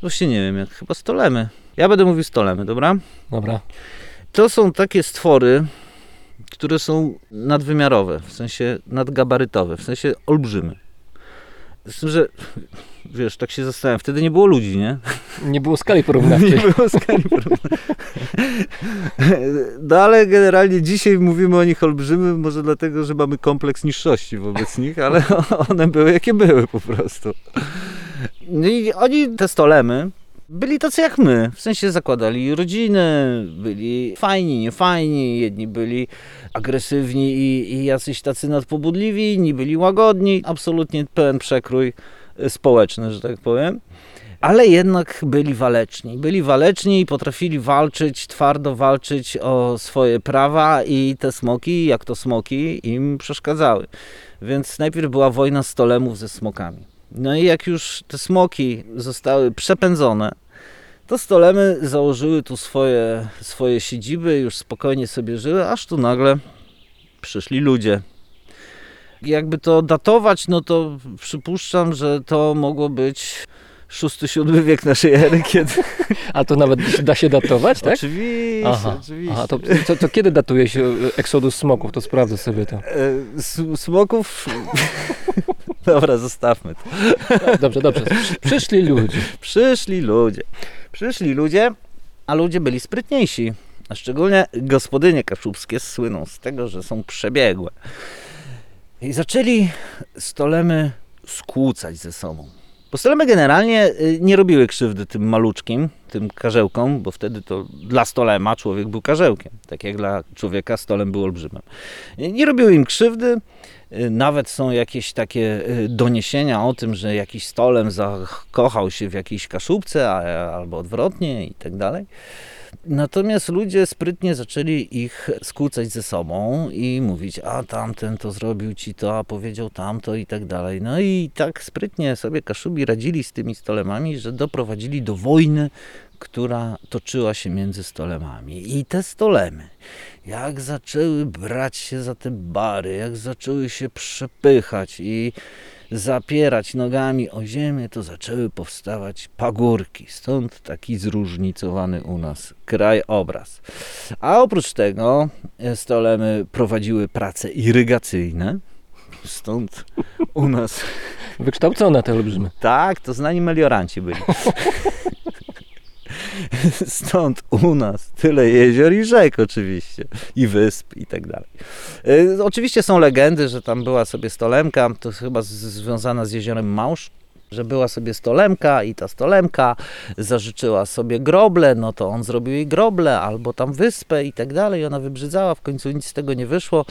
Właśnie nie wiem, jak chyba stolemy. Ja będę mówił stolemy, dobra? Dobra. To są takie stwory, które są nadwymiarowe, w sensie nadgabarytowe, w sensie olbrzymy. Z tym, że wiesz, tak się zastanawiam, wtedy nie było ludzi, nie? Nie było skali porównawczej. Nie było skali porównania. No ale generalnie dzisiaj mówimy o nich olbrzymy, może dlatego, że mamy kompleks niższości wobec nich, ale one były jakie były po prostu. No i oni, te stolemy, byli tacy jak my, w sensie zakładali rodziny, byli fajni, niefajni, jedni byli agresywni i, i jacyś tacy nadpobudliwi, inni byli łagodni, absolutnie pełen przekrój y, społeczny, że tak powiem. Ale jednak byli waleczni. Byli waleczni i potrafili walczyć, twardo walczyć o swoje prawa i te smoki, jak to smoki, im przeszkadzały. Więc najpierw była wojna stolemów ze smokami. No i jak już te smoki zostały przepędzone, to stolemy założyły tu swoje, swoje siedziby, już spokojnie sobie żyły, aż tu nagle przyszli ludzie. Jakby to datować, no to przypuszczam, że to mogło być VI-VII wiek naszej ery, kiedy... A to nawet da się datować, tak? Oczywiście, Aha, oczywiście. Aha to, to, to kiedy datuje się eksodus smoków? To sprawdzę sobie to. E, Smoków... Dobra, zostawmy to. Dobrze, dobrze. Przyszli ludzie. Przyszli ludzie. Przyszli ludzie, a ludzie byli sprytniejsi. A szczególnie gospodynie kaszubskie słyną z tego, że są przebiegłe. I zaczęli stolemy skłócać ze sobą. Bo stolemy generalnie y, nie robiły krzywdy tym maluczkim, tym karzełkom, bo wtedy to dla stolema człowiek był karzełkiem. Tak jak dla człowieka stolem był olbrzymem. Nie robiły im krzywdy, Nawet są jakieś takie y, doniesienia o tym, że jakiś stolem zakochał się w jakiejś kaszubce, a- albo odwrotnie i tak dalej. Natomiast ludzie sprytnie zaczęli ich skłócać ze sobą i mówić, a tamten to zrobił ci to, a powiedział tamto i tak dalej. No i tak sprytnie sobie Kaszubi radzili z tymi stolemami, że doprowadzili do wojny, która toczyła się między stolemami. I te stolemy, jak zaczęły brać się za te bary, jak zaczęły się przepychać i zapierać nogami o ziemię, to zaczęły powstawać pagórki. Stąd taki zróżnicowany u nas krajobraz. A oprócz tego e, stolemy prowadziły prace irygacyjne. Stąd u nas Wykształcone te olbrzymy. tak, to znani melioranci byli. Stąd u nas tyle jezior i rzek oczywiście, i wysp i tak dalej. E, Oczywiście są legendy, że tam była sobie stolemka, to chyba związana z jeziorem Małż, że była sobie stolemka i ta stolemka zażyczyła sobie groble, no to on zrobił jej groble albo tam wyspę i tak dalej. Ona wybrzydzała, w końcu nic z tego nie wyszło.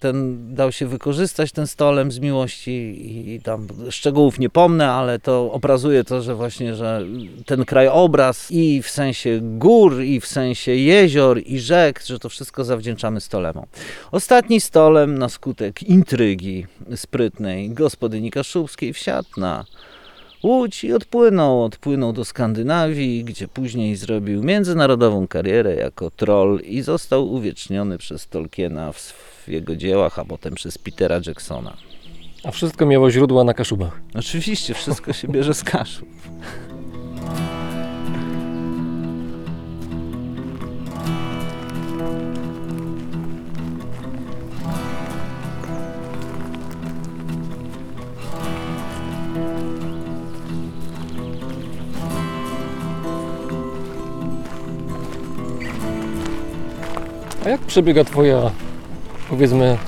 Ten dał się wykorzystać ten stolem z miłości i, i tam szczegółów nie pomnę, ale to obrazuje to, że właśnie, że ten krajobraz i w sensie gór, i w sensie jezior, i rzek, że to wszystko zawdzięczamy stolemom. Ostatni stolem na skutek intrygi sprytnej gospodyni Kaszubskiej wsiadł na Łódź i odpłynął. Odpłynął do Skandynawii, gdzie później zrobił międzynarodową karierę jako troll i został uwieczniony przez Tolkiena w, jego dziełach, a potem przez Petera Jacksona. A wszystko miało źródła na Kaszubach. Oczywiście wszystko się bierze z kaszu. A jak przebiega Twoja, powiedzmy,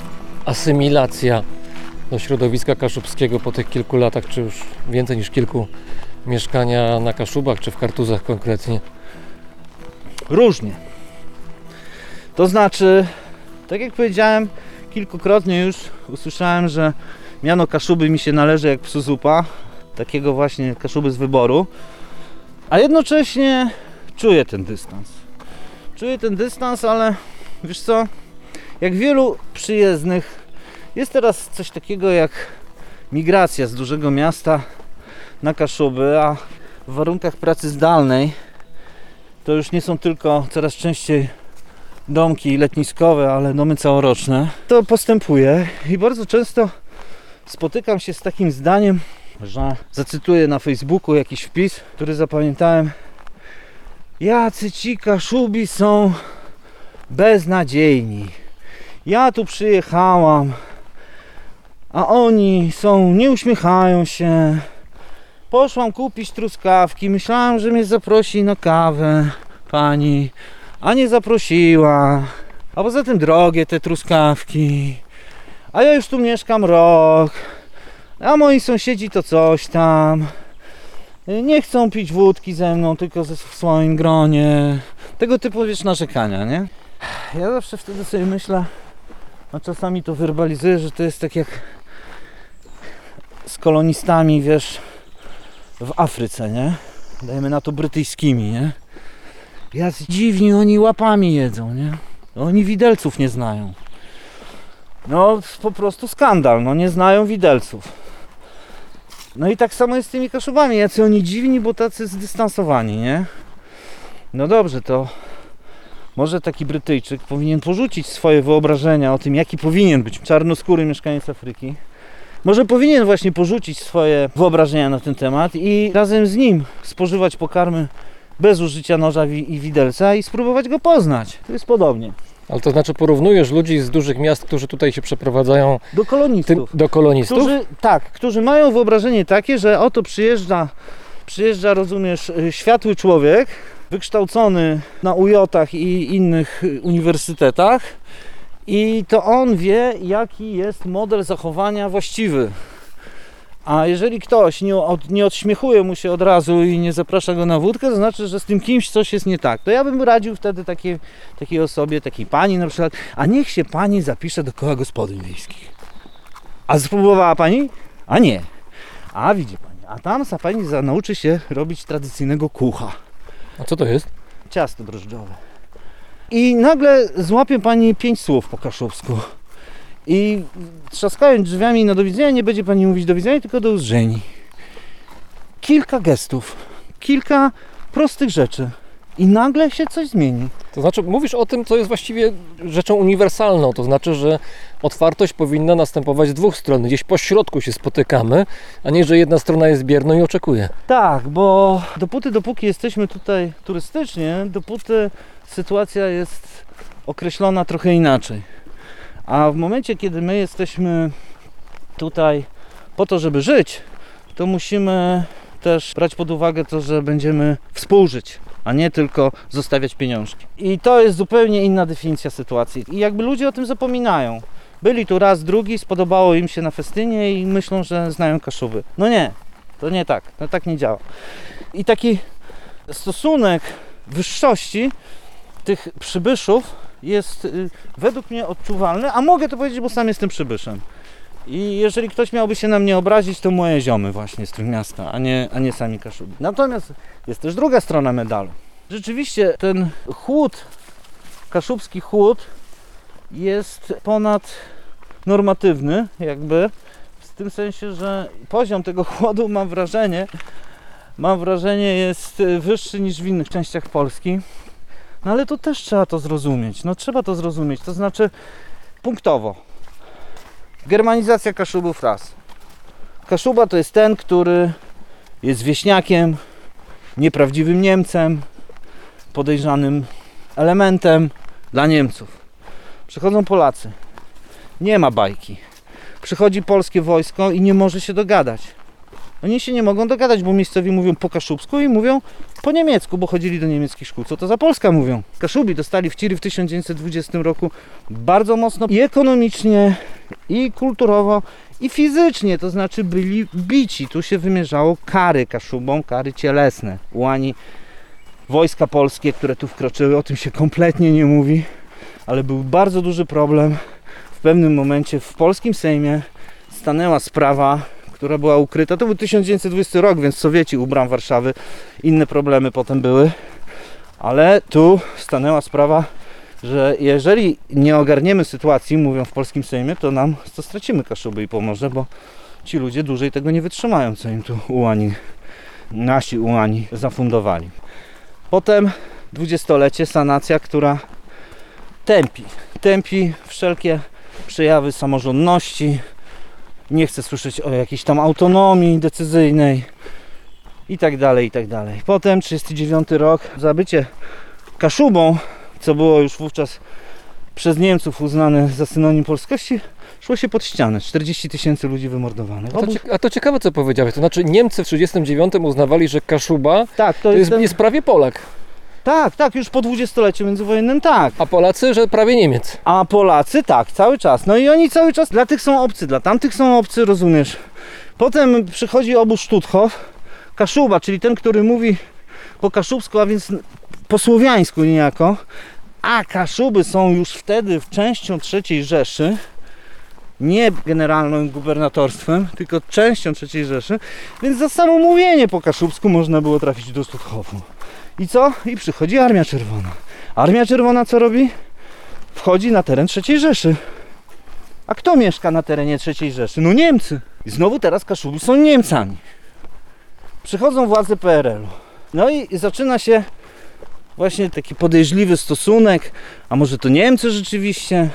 asymilacja do środowiska kaszubskiego po tych kilku latach, czy już więcej niż kilku mieszkania na Kaszubach, czy w Kartuzach konkretnie? Różnie. To znaczy, tak jak powiedziałem, kilkukrotnie już usłyszałem, że miano Kaszuby mi się należy jak psu zupa. Takiego właśnie Kaszuby z wyboru. A jednocześnie czuję ten dystans. Czuję ten dystans, ale wiesz co? Jak wielu przyjezdnych, jest teraz coś takiego jak migracja z dużego miasta na Kaszuby, a w warunkach pracy zdalnej to już nie są tylko coraz częściej domki letniskowe, ale domy całoroczne. To postępuje i bardzo często spotykam się z takim zdaniem, że zacytuję na Facebooku jakiś wpis, który zapamiętałem. Jacy ci kaszubi są beznadziejni. Ja tu przyjechałam, a oni są, nie uśmiechają się. Poszłam kupić truskawki, myślałam, że mnie zaprosi na kawę pani, a nie zaprosiła. A poza tym drogie te truskawki. A ja już tu mieszkam rok. A moi sąsiedzi to coś tam. Nie chcą pić wódki ze mną, tylko ze, w swoim gronie. Tego typu wiesz narzekania, nie? Ja zawsze wtedy sobie myślę, a czasami to werbalizuję, że to jest tak jak z kolonistami, wiesz, w Afryce, nie? Dajmy na to brytyjskimi, nie? Jak dziwni oni łapami jedzą, nie? Oni widelców nie znają. No po prostu skandal, no nie znają widelców. No i tak samo jest z tymi kaszubami, jacy oni dziwni, bo tacy zdystansowani, nie? No dobrze, to może taki Brytyjczyk powinien porzucić swoje wyobrażenia o tym, jaki powinien być czarnoskóry mieszkaniec Afryki. Może powinien właśnie porzucić swoje wyobrażenia na ten temat i razem z nim spożywać pokarmy bez użycia noża i widelca i spróbować go poznać. To jest podobnie. Ale to znaczy porównujesz ludzi z dużych miast, którzy tutaj się przeprowadzają Do kolonistów. do kolonistów? Którzy, tak, którzy mają wyobrażenie takie, że oto przyjeżdża, przyjeżdża, rozumiesz, y, światły człowiek, wykształcony na UJ-ach i innych uniwersytetach i to on wie, jaki jest model zachowania właściwy. A jeżeli ktoś nie, od, nie odśmiechuje mu się od razu i nie zaprasza go na wódkę, to znaczy, że z tym kimś coś jest nie tak. To ja bym radził wtedy takiej, takiej osobie, takiej pani na przykład, a niech się pani zapisze do koła gospodyń wiejskich. A spróbowała pani? A nie. A widzi pani, a tam sa pani nauczy się robić tradycyjnego kucha. A co to jest? ciasto drożdżowe. I nagle złapie pani pięć słów po kaszubsku. I trzaskając drzwiami na do widzenia, nie będzie pani mówić do widzenia, tylko do uzrzeni. Kilka gestów, kilka prostych rzeczy. I nagle się coś zmieni. To znaczy, mówisz o tym, co jest właściwie rzeczą uniwersalną, to znaczy, że otwartość powinna następować z dwóch stron. Gdzieś po środku się spotykamy, a nie, że jedna strona jest bierna i oczekuje. Tak, bo dopóty, dopóki jesteśmy tutaj turystycznie, dopóty sytuacja jest określona trochę inaczej. A w momencie, kiedy my jesteśmy tutaj po to, żeby żyć, to musimy też brać pod uwagę to, że będziemy współżyć, a nie tylko zostawiać pieniążki. I to jest zupełnie inna definicja sytuacji. I jakby ludzie o tym zapominają. Byli tu raz, drugi, spodobało im się na festynie i myślą, że znają Kaszuby. No nie, to nie tak, to tak nie działa. I taki stosunek wyższości tych przybyszów jest y, według mnie odczuwalny, a mogę to powiedzieć, bo sam jestem przybyszem. I jeżeli ktoś miałby się na mnie obrazić, to moje ziomy właśnie z Trójmiasta, a nie, a nie sami Kaszubi. Natomiast jest też druga strona medalu. Rzeczywiście ten chłód, kaszubski chłód jest ponad normatywny jakby, w tym sensie, że poziom tego chłodu mam wrażenie, mam wrażenie jest wyższy niż w innych częściach Polski. No ale to też trzeba to zrozumieć. No trzeba to zrozumieć. To znaczy punktowo. Germanizacja Kaszubów raz. Kaszuba to jest ten, który jest wieśniakiem, nieprawdziwym Niemcem, podejrzanym elementem dla Niemców. Przychodzą Polacy. Nie ma bajki. Przychodzi polskie wojsko i nie może się dogadać. Oni się nie mogą dogadać, bo miejscowi mówią po kaszubsku i mówią po niemiecku, bo chodzili do niemieckich szkół. Co to za Polska mówią? Kaszubi dostali w Ciry w 1920 roku bardzo mocno i ekonomicznie, i kulturowo, i fizycznie, to znaczy byli bici. Tu się wymierzało kary Kaszubom, kary cielesne. Łani wojska polskie, które tu wkroczyły, o tym się kompletnie nie mówi, ale był bardzo duży problem. W pewnym momencie w polskim Sejmie stanęła sprawa, która była ukryta. To był 1920 rok, więc Sowieci u bram Warszawy. Inne problemy potem były. Ale tu stanęła sprawa, że jeżeli nie ogarniemy sytuacji, mówią w polskim Sejmie, to nam to stracimy Kaszuby i Pomorze, bo ci ludzie dłużej tego nie wytrzymają, co im tu ułani, nasi ułani zafundowali. Potem dwudziestolecie, sanacja, która tępi, tępi wszelkie przejawy samorządności, nie chce słyszeć o jakiejś tam autonomii decyzyjnej i tak dalej, i tak dalej. Potem 39 rok, zabycie Kaszubą, co było już wówczas przez Niemców uznane za synonim polskości, szło się pod ścianę. 40 tysięcy ludzi wymordowanych. A to, a to ciekawe, co powiedziałeś. To znaczy, Niemcy w 1939 uznawali, że Kaszuba tak, to, to jest, jest, ten... jest prawie Polak, Tak, tak, już po dwudziestoleciu międzywojennym tak. a Polacy, że prawie Niemiec. A Polacy tak, cały czas. No i oni cały czas dla tych są obcy, dla tamtych są obcy, rozumiesz? Potem przychodzi obóz Stutthof, Kaszuba, czyli ten, który mówi po kaszubsku, a więc po słowiańsku niejako. A Kaszuby są już wtedy częścią III Rzeszy, nie generalnym gubernatorstwem, tylko częścią III Rzeszy, więc za samo mówienie po kaszubsku można było trafić do Stutthofu. I co? I przychodzi Armia Czerwona. Armia Czerwona co robi? wchodzi na teren III Rzeszy. A kto mieszka na terenie III Rzeszy? No Niemcy. I znowu teraz Kaszubi są Niemcami. Przychodzą władze PRL-u. No i zaczyna się właśnie taki podejrzliwy stosunek. A może to Niemcy rzeczywiście?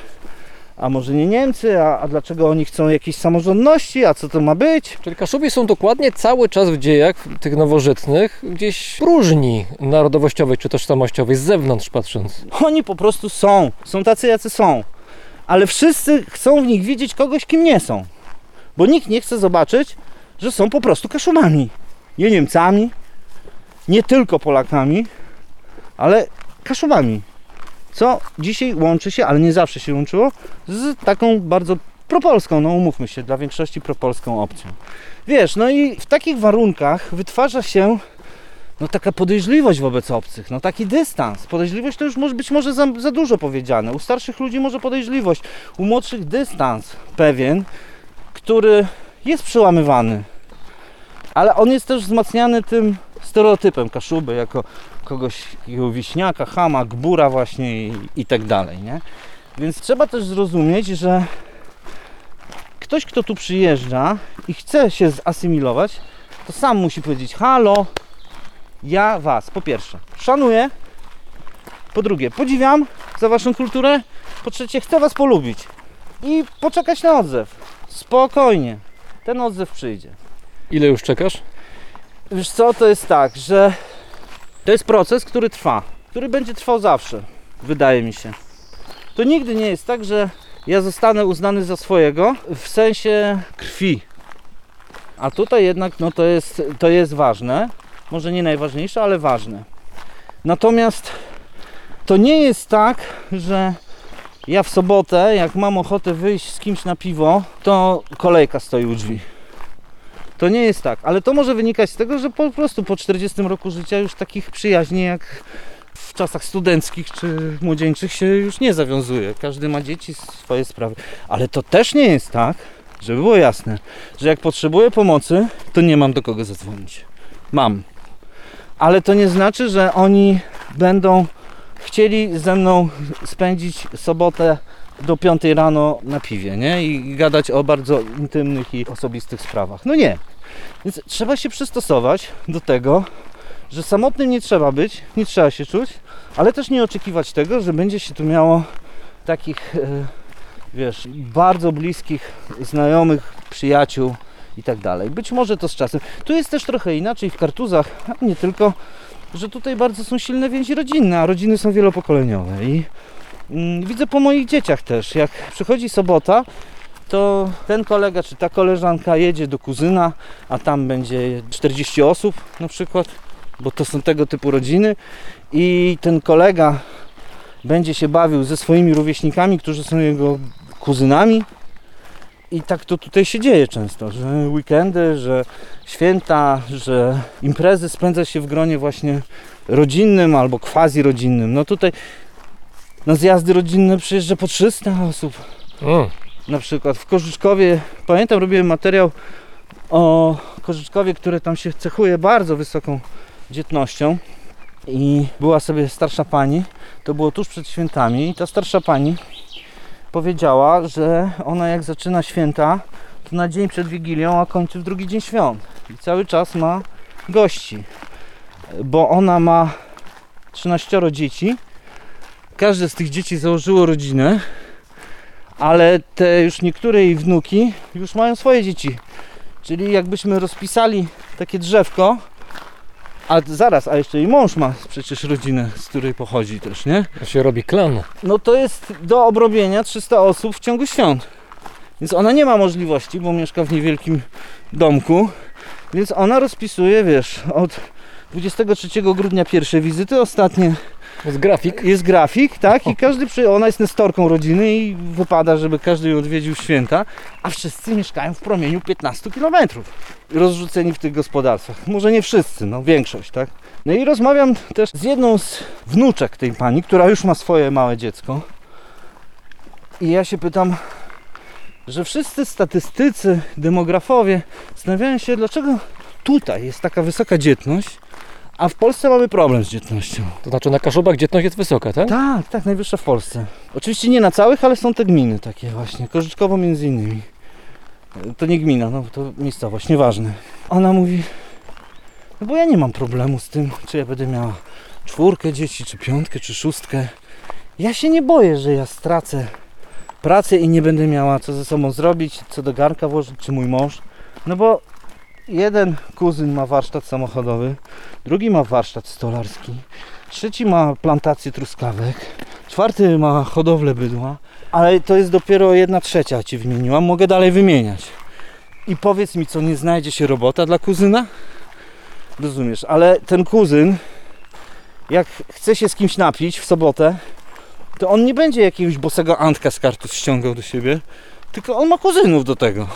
A może nie Niemcy? A, a dlaczego oni chcą jakiejś samorządności? A co to ma być? Czyli Kaszubi są dokładnie cały czas w dziejach tych nowożytnych gdzieś próżni narodowościowej czy tożsamościowej, z zewnątrz patrząc. Oni po prostu są. Są tacy, jacy są. Ale wszyscy chcą w nich widzieć kogoś, kim nie są. Bo nikt nie chce zobaczyć, że są po prostu Kaszubami. Nie Niemcami, nie tylko Polakami, ale Kaszubami. Co dzisiaj łączy się, ale nie zawsze się łączyło, z taką bardzo propolską, no umówmy się, dla większości propolską opcją. Wiesz, no i w takich warunkach wytwarza się no taka podejrzliwość wobec obcych, no taki dystans. Podejrzliwość to już może być może za, za dużo powiedziane. U starszych ludzi może podejrzliwość, u młodszych dystans pewien, który jest przełamywany. Ale on jest też wzmacniany tym stereotypem Kaszuby jako kogoś, takiego wiśniaka, chama, gbura właśnie i, i tak dalej, nie? Więc trzeba też zrozumieć, że ktoś, kto tu przyjeżdża i chce się zasymilować, to sam musi powiedzieć: Halo, ja Was, po pierwsze, szanuję, po drugie, podziwiam za Waszą kulturę, po trzecie, chcę Was polubić i poczekać na odzew. Spokojnie, ten odzew przyjdzie. Ile już czekasz? Wiesz co, to jest tak, że to jest proces, który trwa, który będzie trwał zawsze, wydaje mi się. To nigdy nie jest tak, że ja zostanę uznany za swojego w sensie krwi. A tutaj jednak no to jest, to jest ważne, może nie najważniejsze, ale ważne. Natomiast to nie jest tak, że ja w sobotę, jak mam ochotę wyjść z kimś na piwo, to kolejka stoi u drzwi. To nie jest tak, ale to może wynikać z tego, że po prostu po 40 roku życia już takich przyjaźni jak w czasach studenckich czy młodzieńczych się już nie zawiązuje. Każdy ma dzieci, swoje sprawy. Ale to też nie jest tak, żeby było jasne, że jak potrzebuję pomocy, to nie mam do kogo zadzwonić. Mam. Ale to nie znaczy, że oni będą chcieli ze mną spędzić sobotę do 5 rano na piwie, nie? I gadać o bardzo intymnych i osobistych sprawach. No nie. Więc trzeba się przystosować do tego, że samotnym nie trzeba być, nie trzeba się czuć, ale też nie oczekiwać tego, że będzie się tu miało takich, e, wiesz, bardzo bliskich znajomych, przyjaciół i tak dalej. Być może to z czasem. Tu jest też trochę inaczej w Kartuzach, a nie tylko, że tutaj bardzo są silne więzi rodzinne, a rodziny są wielopokoleniowe i mm, widzę po moich dzieciach też, jak przychodzi sobota, to ten kolega czy ta koleżanka jedzie do kuzyna, a tam będzie 40 osób na przykład, bo to są tego typu rodziny i ten kolega będzie się bawił ze swoimi rówieśnikami, którzy są jego kuzynami i tak to tutaj się dzieje często, że weekendy, że święta, że imprezy spędza się w gronie właśnie rodzinnym albo quasi rodzinnym. No tutaj na zjazdy rodzinne przyjeżdża po 300 osób. Na przykład w Kożyczkowie, pamiętam robiłem materiał o Kożyczkowie, które tam się cechuje bardzo wysoką dzietnością. I była sobie starsza pani, to było tuż przed świętami i ta starsza pani powiedziała, że ona jak zaczyna święta, to na dzień przed Wigilią, a kończy w drugi dzień świąt. I cały czas ma gości, bo ona ma 13 dzieci, każde z tych dzieci założyło rodzinę ale te już niektóre jej wnuki już mają swoje dzieci. Czyli jakbyśmy rozpisali takie drzewko, a zaraz, a jeszcze jej mąż ma przecież rodzinę, z której pochodzi też, nie? To się robi klan. No to jest do obrobienia 300 osób w ciągu świąt. Więc ona nie ma możliwości, bo mieszka w niewielkim domku, więc ona rozpisuje, wiesz, od 23 grudnia pierwsze wizyty, ostatnie Jest grafik. jest grafik, tak? I każdy przy... ona jest nestorką rodziny i wypada, żeby każdy ją odwiedził święta, a wszyscy mieszkają w promieniu 15 km. Rozrzuceni w tych gospodarstwach. Może nie wszyscy, no większość, tak? No i rozmawiam też z jedną z wnuczek tej pani, która już ma swoje małe dziecko. I ja się pytam, że wszyscy statystycy, demografowie zastanawiają się, dlaczego tutaj jest taka wysoka dzietność, a w Polsce mamy problem z dzietnością. To znaczy na Kaszubach dzietność jest wysoka, tak? Tak, tak, najwyższa w Polsce. Oczywiście nie na całych, ale są te gminy takie właśnie, Kożyczkowo między innymi. To nie gmina, no to miejscowość, nieważne. Ona mówi, no bo ja nie mam problemu z tym, czy ja będę miała czwórkę dzieci, czy piątkę, czy szóstkę. Ja się nie boję, że ja stracę pracę i nie będę miała co ze sobą zrobić, co do garnka włożyć, czy mój mąż. No bo jeden kuzyn ma warsztat samochodowy, drugi ma warsztat stolarski, trzeci ma plantację truskawek, czwarty ma hodowlę bydła, ale to jest dopiero jedna trzecia ci wymieniłam, mogę dalej wymieniać. I powiedz mi, co nie znajdzie się robota dla kuzyna? Rozumiesz, ale ten kuzyn, jak chce się z kimś napić w sobotę, to on nie będzie jakiegoś bosego Antka z kartus ściągał do siebie, tylko on ma kuzynów do tego.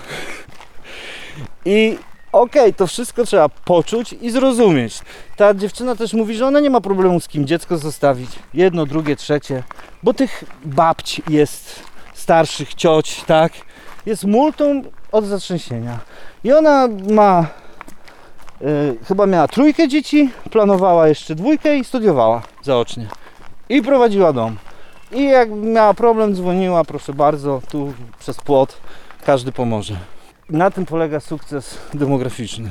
I okej, to wszystko trzeba poczuć i zrozumieć. Ta dziewczyna też mówi, że ona nie ma problemu z kim dziecko zostawić. Jedno, drugie, trzecie. Bo tych babci jest, starszych cioć, tak? Jest multum od zatrzęsienia. I ona ma y, chyba miała trójkę dzieci, planowała jeszcze dwójkę i studiowała zaocznie. I prowadziła dom. I jak miała problem, dzwoniła, proszę bardzo, tu przez płot, każdy pomoże. Na tym polega sukces demograficzny.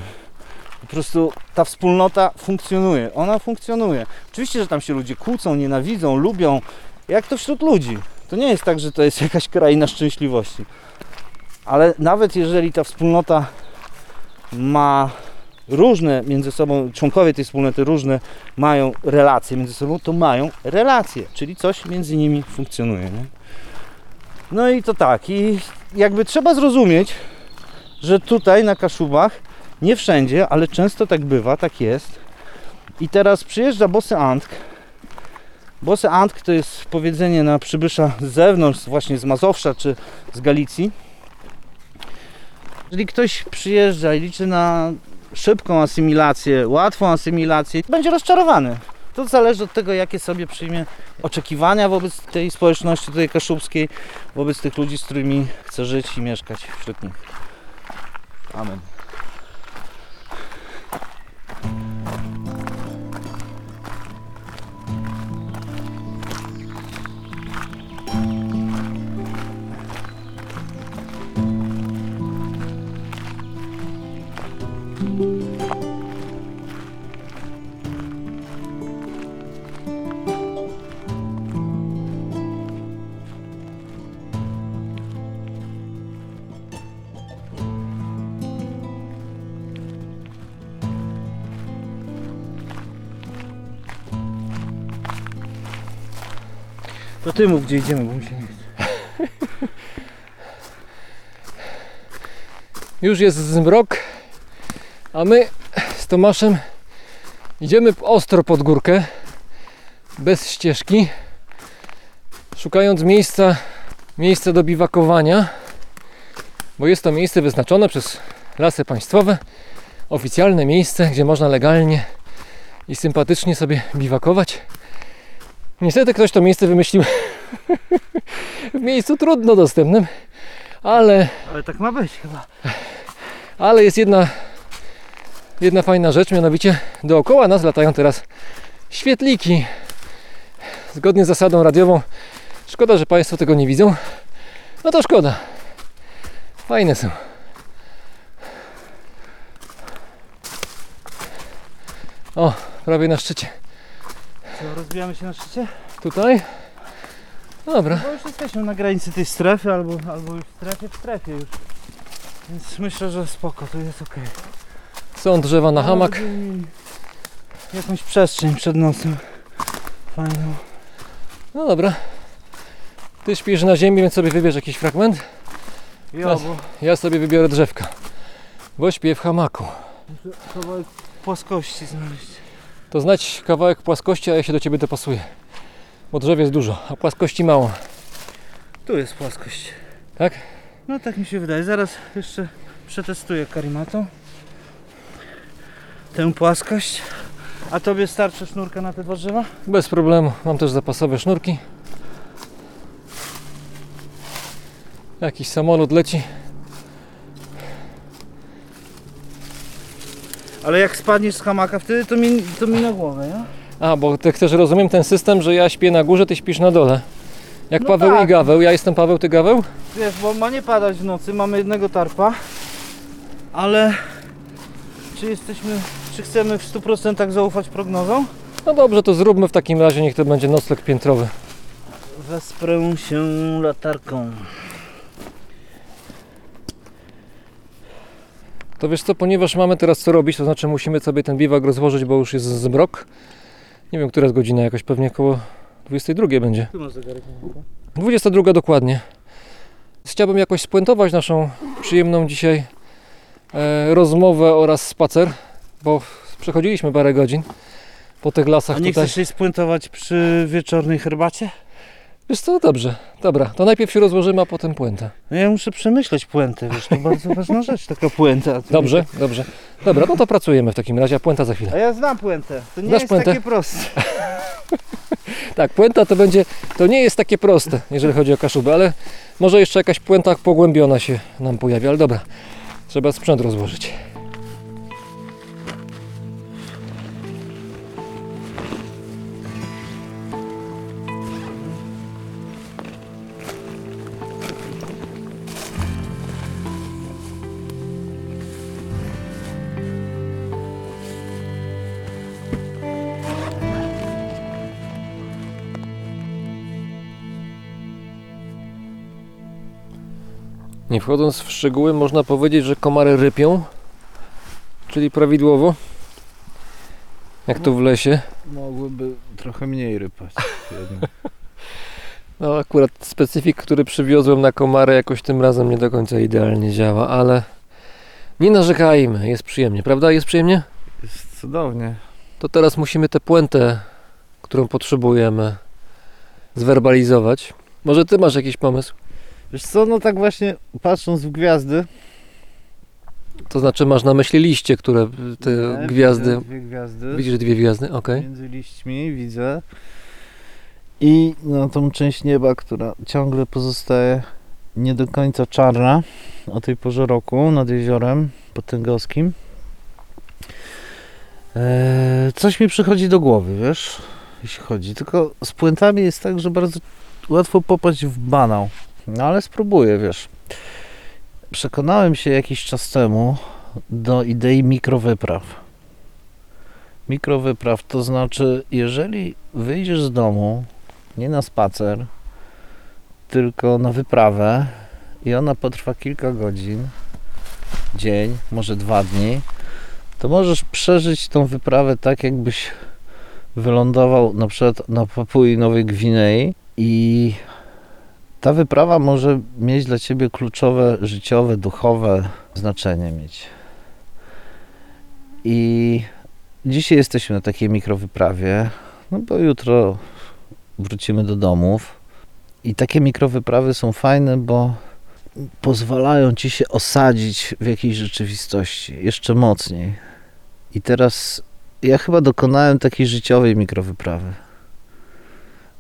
Po prostu ta wspólnota funkcjonuje, ona funkcjonuje. Oczywiście, że tam się ludzie kłócą, nienawidzą, lubią, jak to wśród ludzi. To nie jest tak, że to jest jakaś kraina szczęśliwości. Ale nawet jeżeli ta wspólnota ma różne między sobą, członkowie tej wspólnoty różne mają relacje między sobą, to mają relacje, czyli coś między nimi funkcjonuje. Nie? No i to tak, i jakby trzeba zrozumieć, że tutaj na Kaszubach, nie wszędzie, ale często tak bywa, tak jest. I teraz przyjeżdża Bosy Antk. Bosy Antk to jest powiedzenie na przybysza z zewnątrz, właśnie z Mazowsza czy z Galicji. Jeżeli ktoś przyjeżdża i liczy na szybką asymilację, łatwą asymilację, będzie rozczarowany. To zależy od tego, jakie sobie przyjmie oczekiwania wobec tej społeczności tutaj kaszubskiej, wobec tych ludzi, z którymi chce żyć i mieszkać wśród nich. Amen. thank you To ty mów, gdzie idziemy, bo mi się nie chce. Już jest zmrok, a my z Tomaszem idziemy ostro pod górkę, bez ścieżki, szukając miejsca, miejsca do biwakowania, bo jest to miejsce wyznaczone przez lasy państwowe, oficjalne miejsce, gdzie można legalnie i sympatycznie sobie biwakować. Niestety ktoś to miejsce wymyślił w miejscu trudno dostępnym, ale Ale tak ma być chyba. ale jest jedna, jedna fajna rzecz, mianowicie dookoła nas latają teraz świetliki. Zgodnie z zasadą radiową. Szkoda, że Państwo tego nie widzą. No to szkoda. Fajne są. O, prawie na szczycie. Co, rozbijamy się na szczycie? Tutaj? Dobra. Bo już jesteśmy na granicy tej strefy, albo, albo już w strefie, w strefie już. Więc myślę, że spoko, to jest ok. Są drzewa na hamak. Jakąś przestrzeń przed nosem. Fajną. No dobra. Ty śpisz na ziemi, więc sobie wybierz jakiś fragment. Bo Ja sobie wybiorę drzewka. Bo śpię w hamaku. kawałek płaskości znaleźć. To znać kawałek płaskości, a ja się do ciebie dopasuję. Bo drzew jest dużo, a płaskości mało. Tu jest płaskość. Tak? No tak mi się wydaje. Zaraz jeszcze przetestuję karimatą. Tę płaskość. A tobie starczy sznurka na te dwa drzewa? Bez problemu. Mam też zapasowe sznurki. Jakiś samolot leci. Ale jak spadniesz z hamaka wtedy, to mi, to mi na głowę, nie? A, bo ty chcesz, rozumiem, ten system, że ja śpię na górze, ty śpisz na dole. Jak No Paweł tak. i Gaweł. Ja jestem Paweł, ty Gaweł? Wiesz, bo ma nie padać w nocy, mamy jednego tarpa, ale czy jesteśmy, czy chcemy w 100% zaufać prognozom? No dobrze, to zróbmy w takim razie, niech to będzie nocleg piętrowy. Wesprę się latarką. To wiesz co, ponieważ mamy teraz co robić, to znaczy musimy sobie ten biwak rozłożyć, bo już jest zmrok. Nie wiem, która jest godzina, jakoś pewnie około 22 będzie. Tu masz zegarek. 22 dokładnie. Chciałbym jakoś spuentować naszą przyjemną dzisiaj e, rozmowę oraz spacer, bo przechodziliśmy parę godzin po tych lasach A nie tutaj. chcesz się spuentować przy wieczornej herbacie? Wiesz co, dobrze, dobra, to najpierw się rozłożymy, a potem puentę. No ja muszę przemyśleć puentę, wiesz, to bardzo ważna rzecz, taka puenta. Dobrze, dobrze. Dobra, no to pracujemy w takim razie, a puenta za chwilę. A ja znam puentę, to nie Znasz jest puentę? takie proste. Tak, puenta to będzie, to nie jest takie proste, jeżeli chodzi o kaszuby, ale może jeszcze jakaś puenta pogłębiona się nam pojawi, ale dobra, trzeba sprzęt rozłożyć. Nie wchodząc w szczegóły, można powiedzieć, że komary rypią, czyli prawidłowo, jak tu w lesie. Mogłyby trochę mniej rypać. No akurat specyfik, który przywiozłem na komary jakoś tym razem nie do końca idealnie działa, ale nie narzekajmy, jest przyjemnie, prawda? Jest przyjemnie? Jest cudownie. To teraz musimy tę puentę, którą potrzebujemy, zwerbalizować. Może ty masz jakiś pomysł? Wiesz co, no tak właśnie patrząc w gwiazdy. To znaczy masz na myśli liście, które te Nie, gwiazdy... Dwie gwiazdy. Widzisz dwie gwiazdy? Okej. Między liśćmi widzę. I no, tą część nieba, która ciągle pozostaje nie do końca czarna o tej porze roku nad jeziorem potęgowskim. Eee, coś mi przychodzi do głowy, wiesz, jeśli chodzi. Tylko z puentami jest tak, że bardzo łatwo popaść w banał. No ale spróbuję, wiesz. Przekonałem się jakiś czas temu do idei mikrowypraw. Mikrowypraw to znaczy, jeżeli wyjdziesz z domu nie na spacer, tylko na wyprawę i ona potrwa kilka godzin, dzień, może dwa dni, to możesz przeżyć tą wyprawę tak, jakbyś wylądował na przykład na Papui Nowej Gwinei i ta wyprawa może mieć dla ciebie kluczowe, życiowe, duchowe znaczenie mieć. I Dzisiaj jesteśmy na takiej mikrowyprawie, no bo jutro wrócimy do domów. I takie mikrowyprawy są fajne, bo pozwalają ci się osadzić w jakiejś rzeczywistości jeszcze mocniej. I teraz ja chyba dokonałem takiej życiowej mikrowyprawy.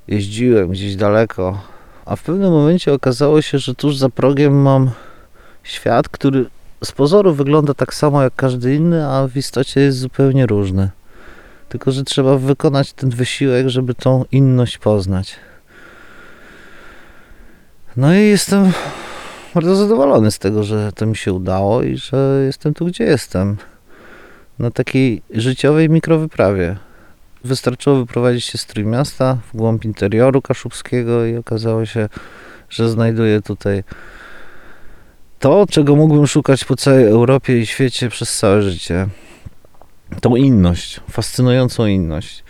Jeździłem gdzieś daleko, a w pewnym momencie okazało się, że tuż za progiem mam świat, który z pozoru wygląda tak samo jak każdy inny, a w istocie jest zupełnie różny. Tylko, że trzeba wykonać ten wysiłek, żeby tą inność poznać. No i jestem bardzo zadowolony z tego, że to mi się udało i że jestem tu, gdzie jestem. Na takiej życiowej mikrowyprawie. Wystarczyło wyprowadzić się z Trójmiasta w głąb interioru kaszubskiego i okazało się, że znajduję tutaj to, czego mógłbym szukać po całej Europie i świecie przez całe życie. Tą inność, fascynującą inność.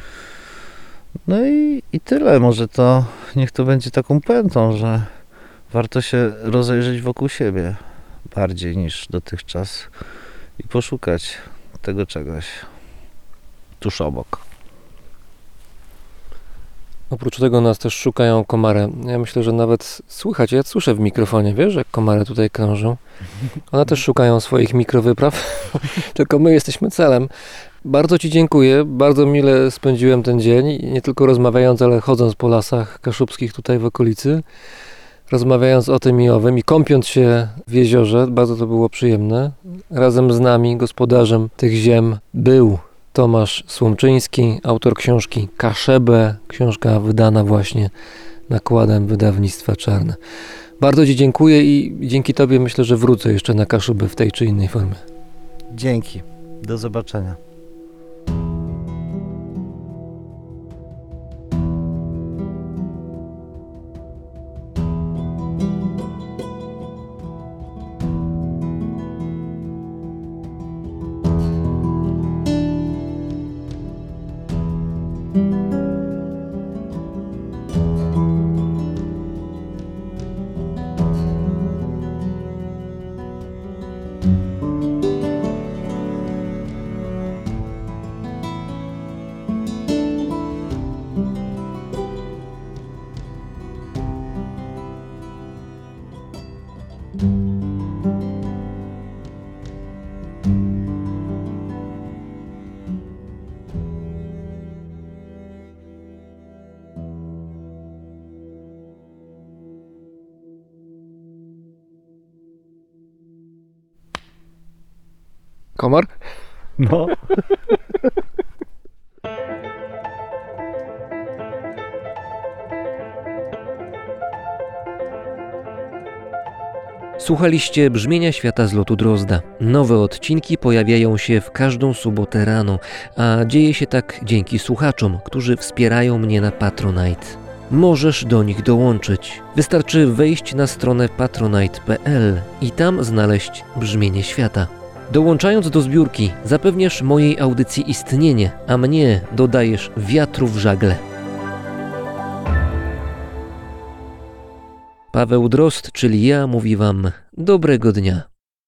No i, i tyle. Może to niech to będzie taką pętą, że warto się rozejrzeć wokół siebie bardziej niż dotychczas i poszukać tego czegoś tuż obok. Oprócz tego nas też szukają komary. Ja myślę, że nawet słychać, ja słyszę w mikrofonie, wiesz, jak komary tutaj krążą. One też szukają swoich mikrowypraw, tylko my jesteśmy celem. Bardzo Ci dziękuję, bardzo mile spędziłem ten dzień, nie tylko rozmawiając, ale chodząc po lasach kaszubskich tutaj w okolicy, rozmawiając o tym i owym i kąpiąc się w jeziorze, bardzo to było przyjemne. Razem z nami, gospodarzem tych ziem, był Tomasz Słomczyński, autor książki Kaszebę, książka wydana właśnie nakładem wydawnictwa Czarne. Bardzo Ci dziękuję i dzięki Tobie myślę, że wrócę jeszcze na Kaszubę w tej czy innej formie. Dzięki. Do zobaczenia. Komar? No. Słuchaliście brzmienia świata z lotu Drozda. Nowe odcinki pojawiają się w każdą sobotę rano, a dzieje się tak dzięki słuchaczom, którzy wspierają mnie na Patronite. możesz do nich dołączyć. Wystarczy wejść na stronę patronite.pl i tam znaleźć brzmienie świata. Dołączając do zbiórki, zapewniasz mojej audycji istnienie, a mnie dodajesz wiatru w żagle. Paweł Drozd, czyli ja, mówi Wam dobrego dnia.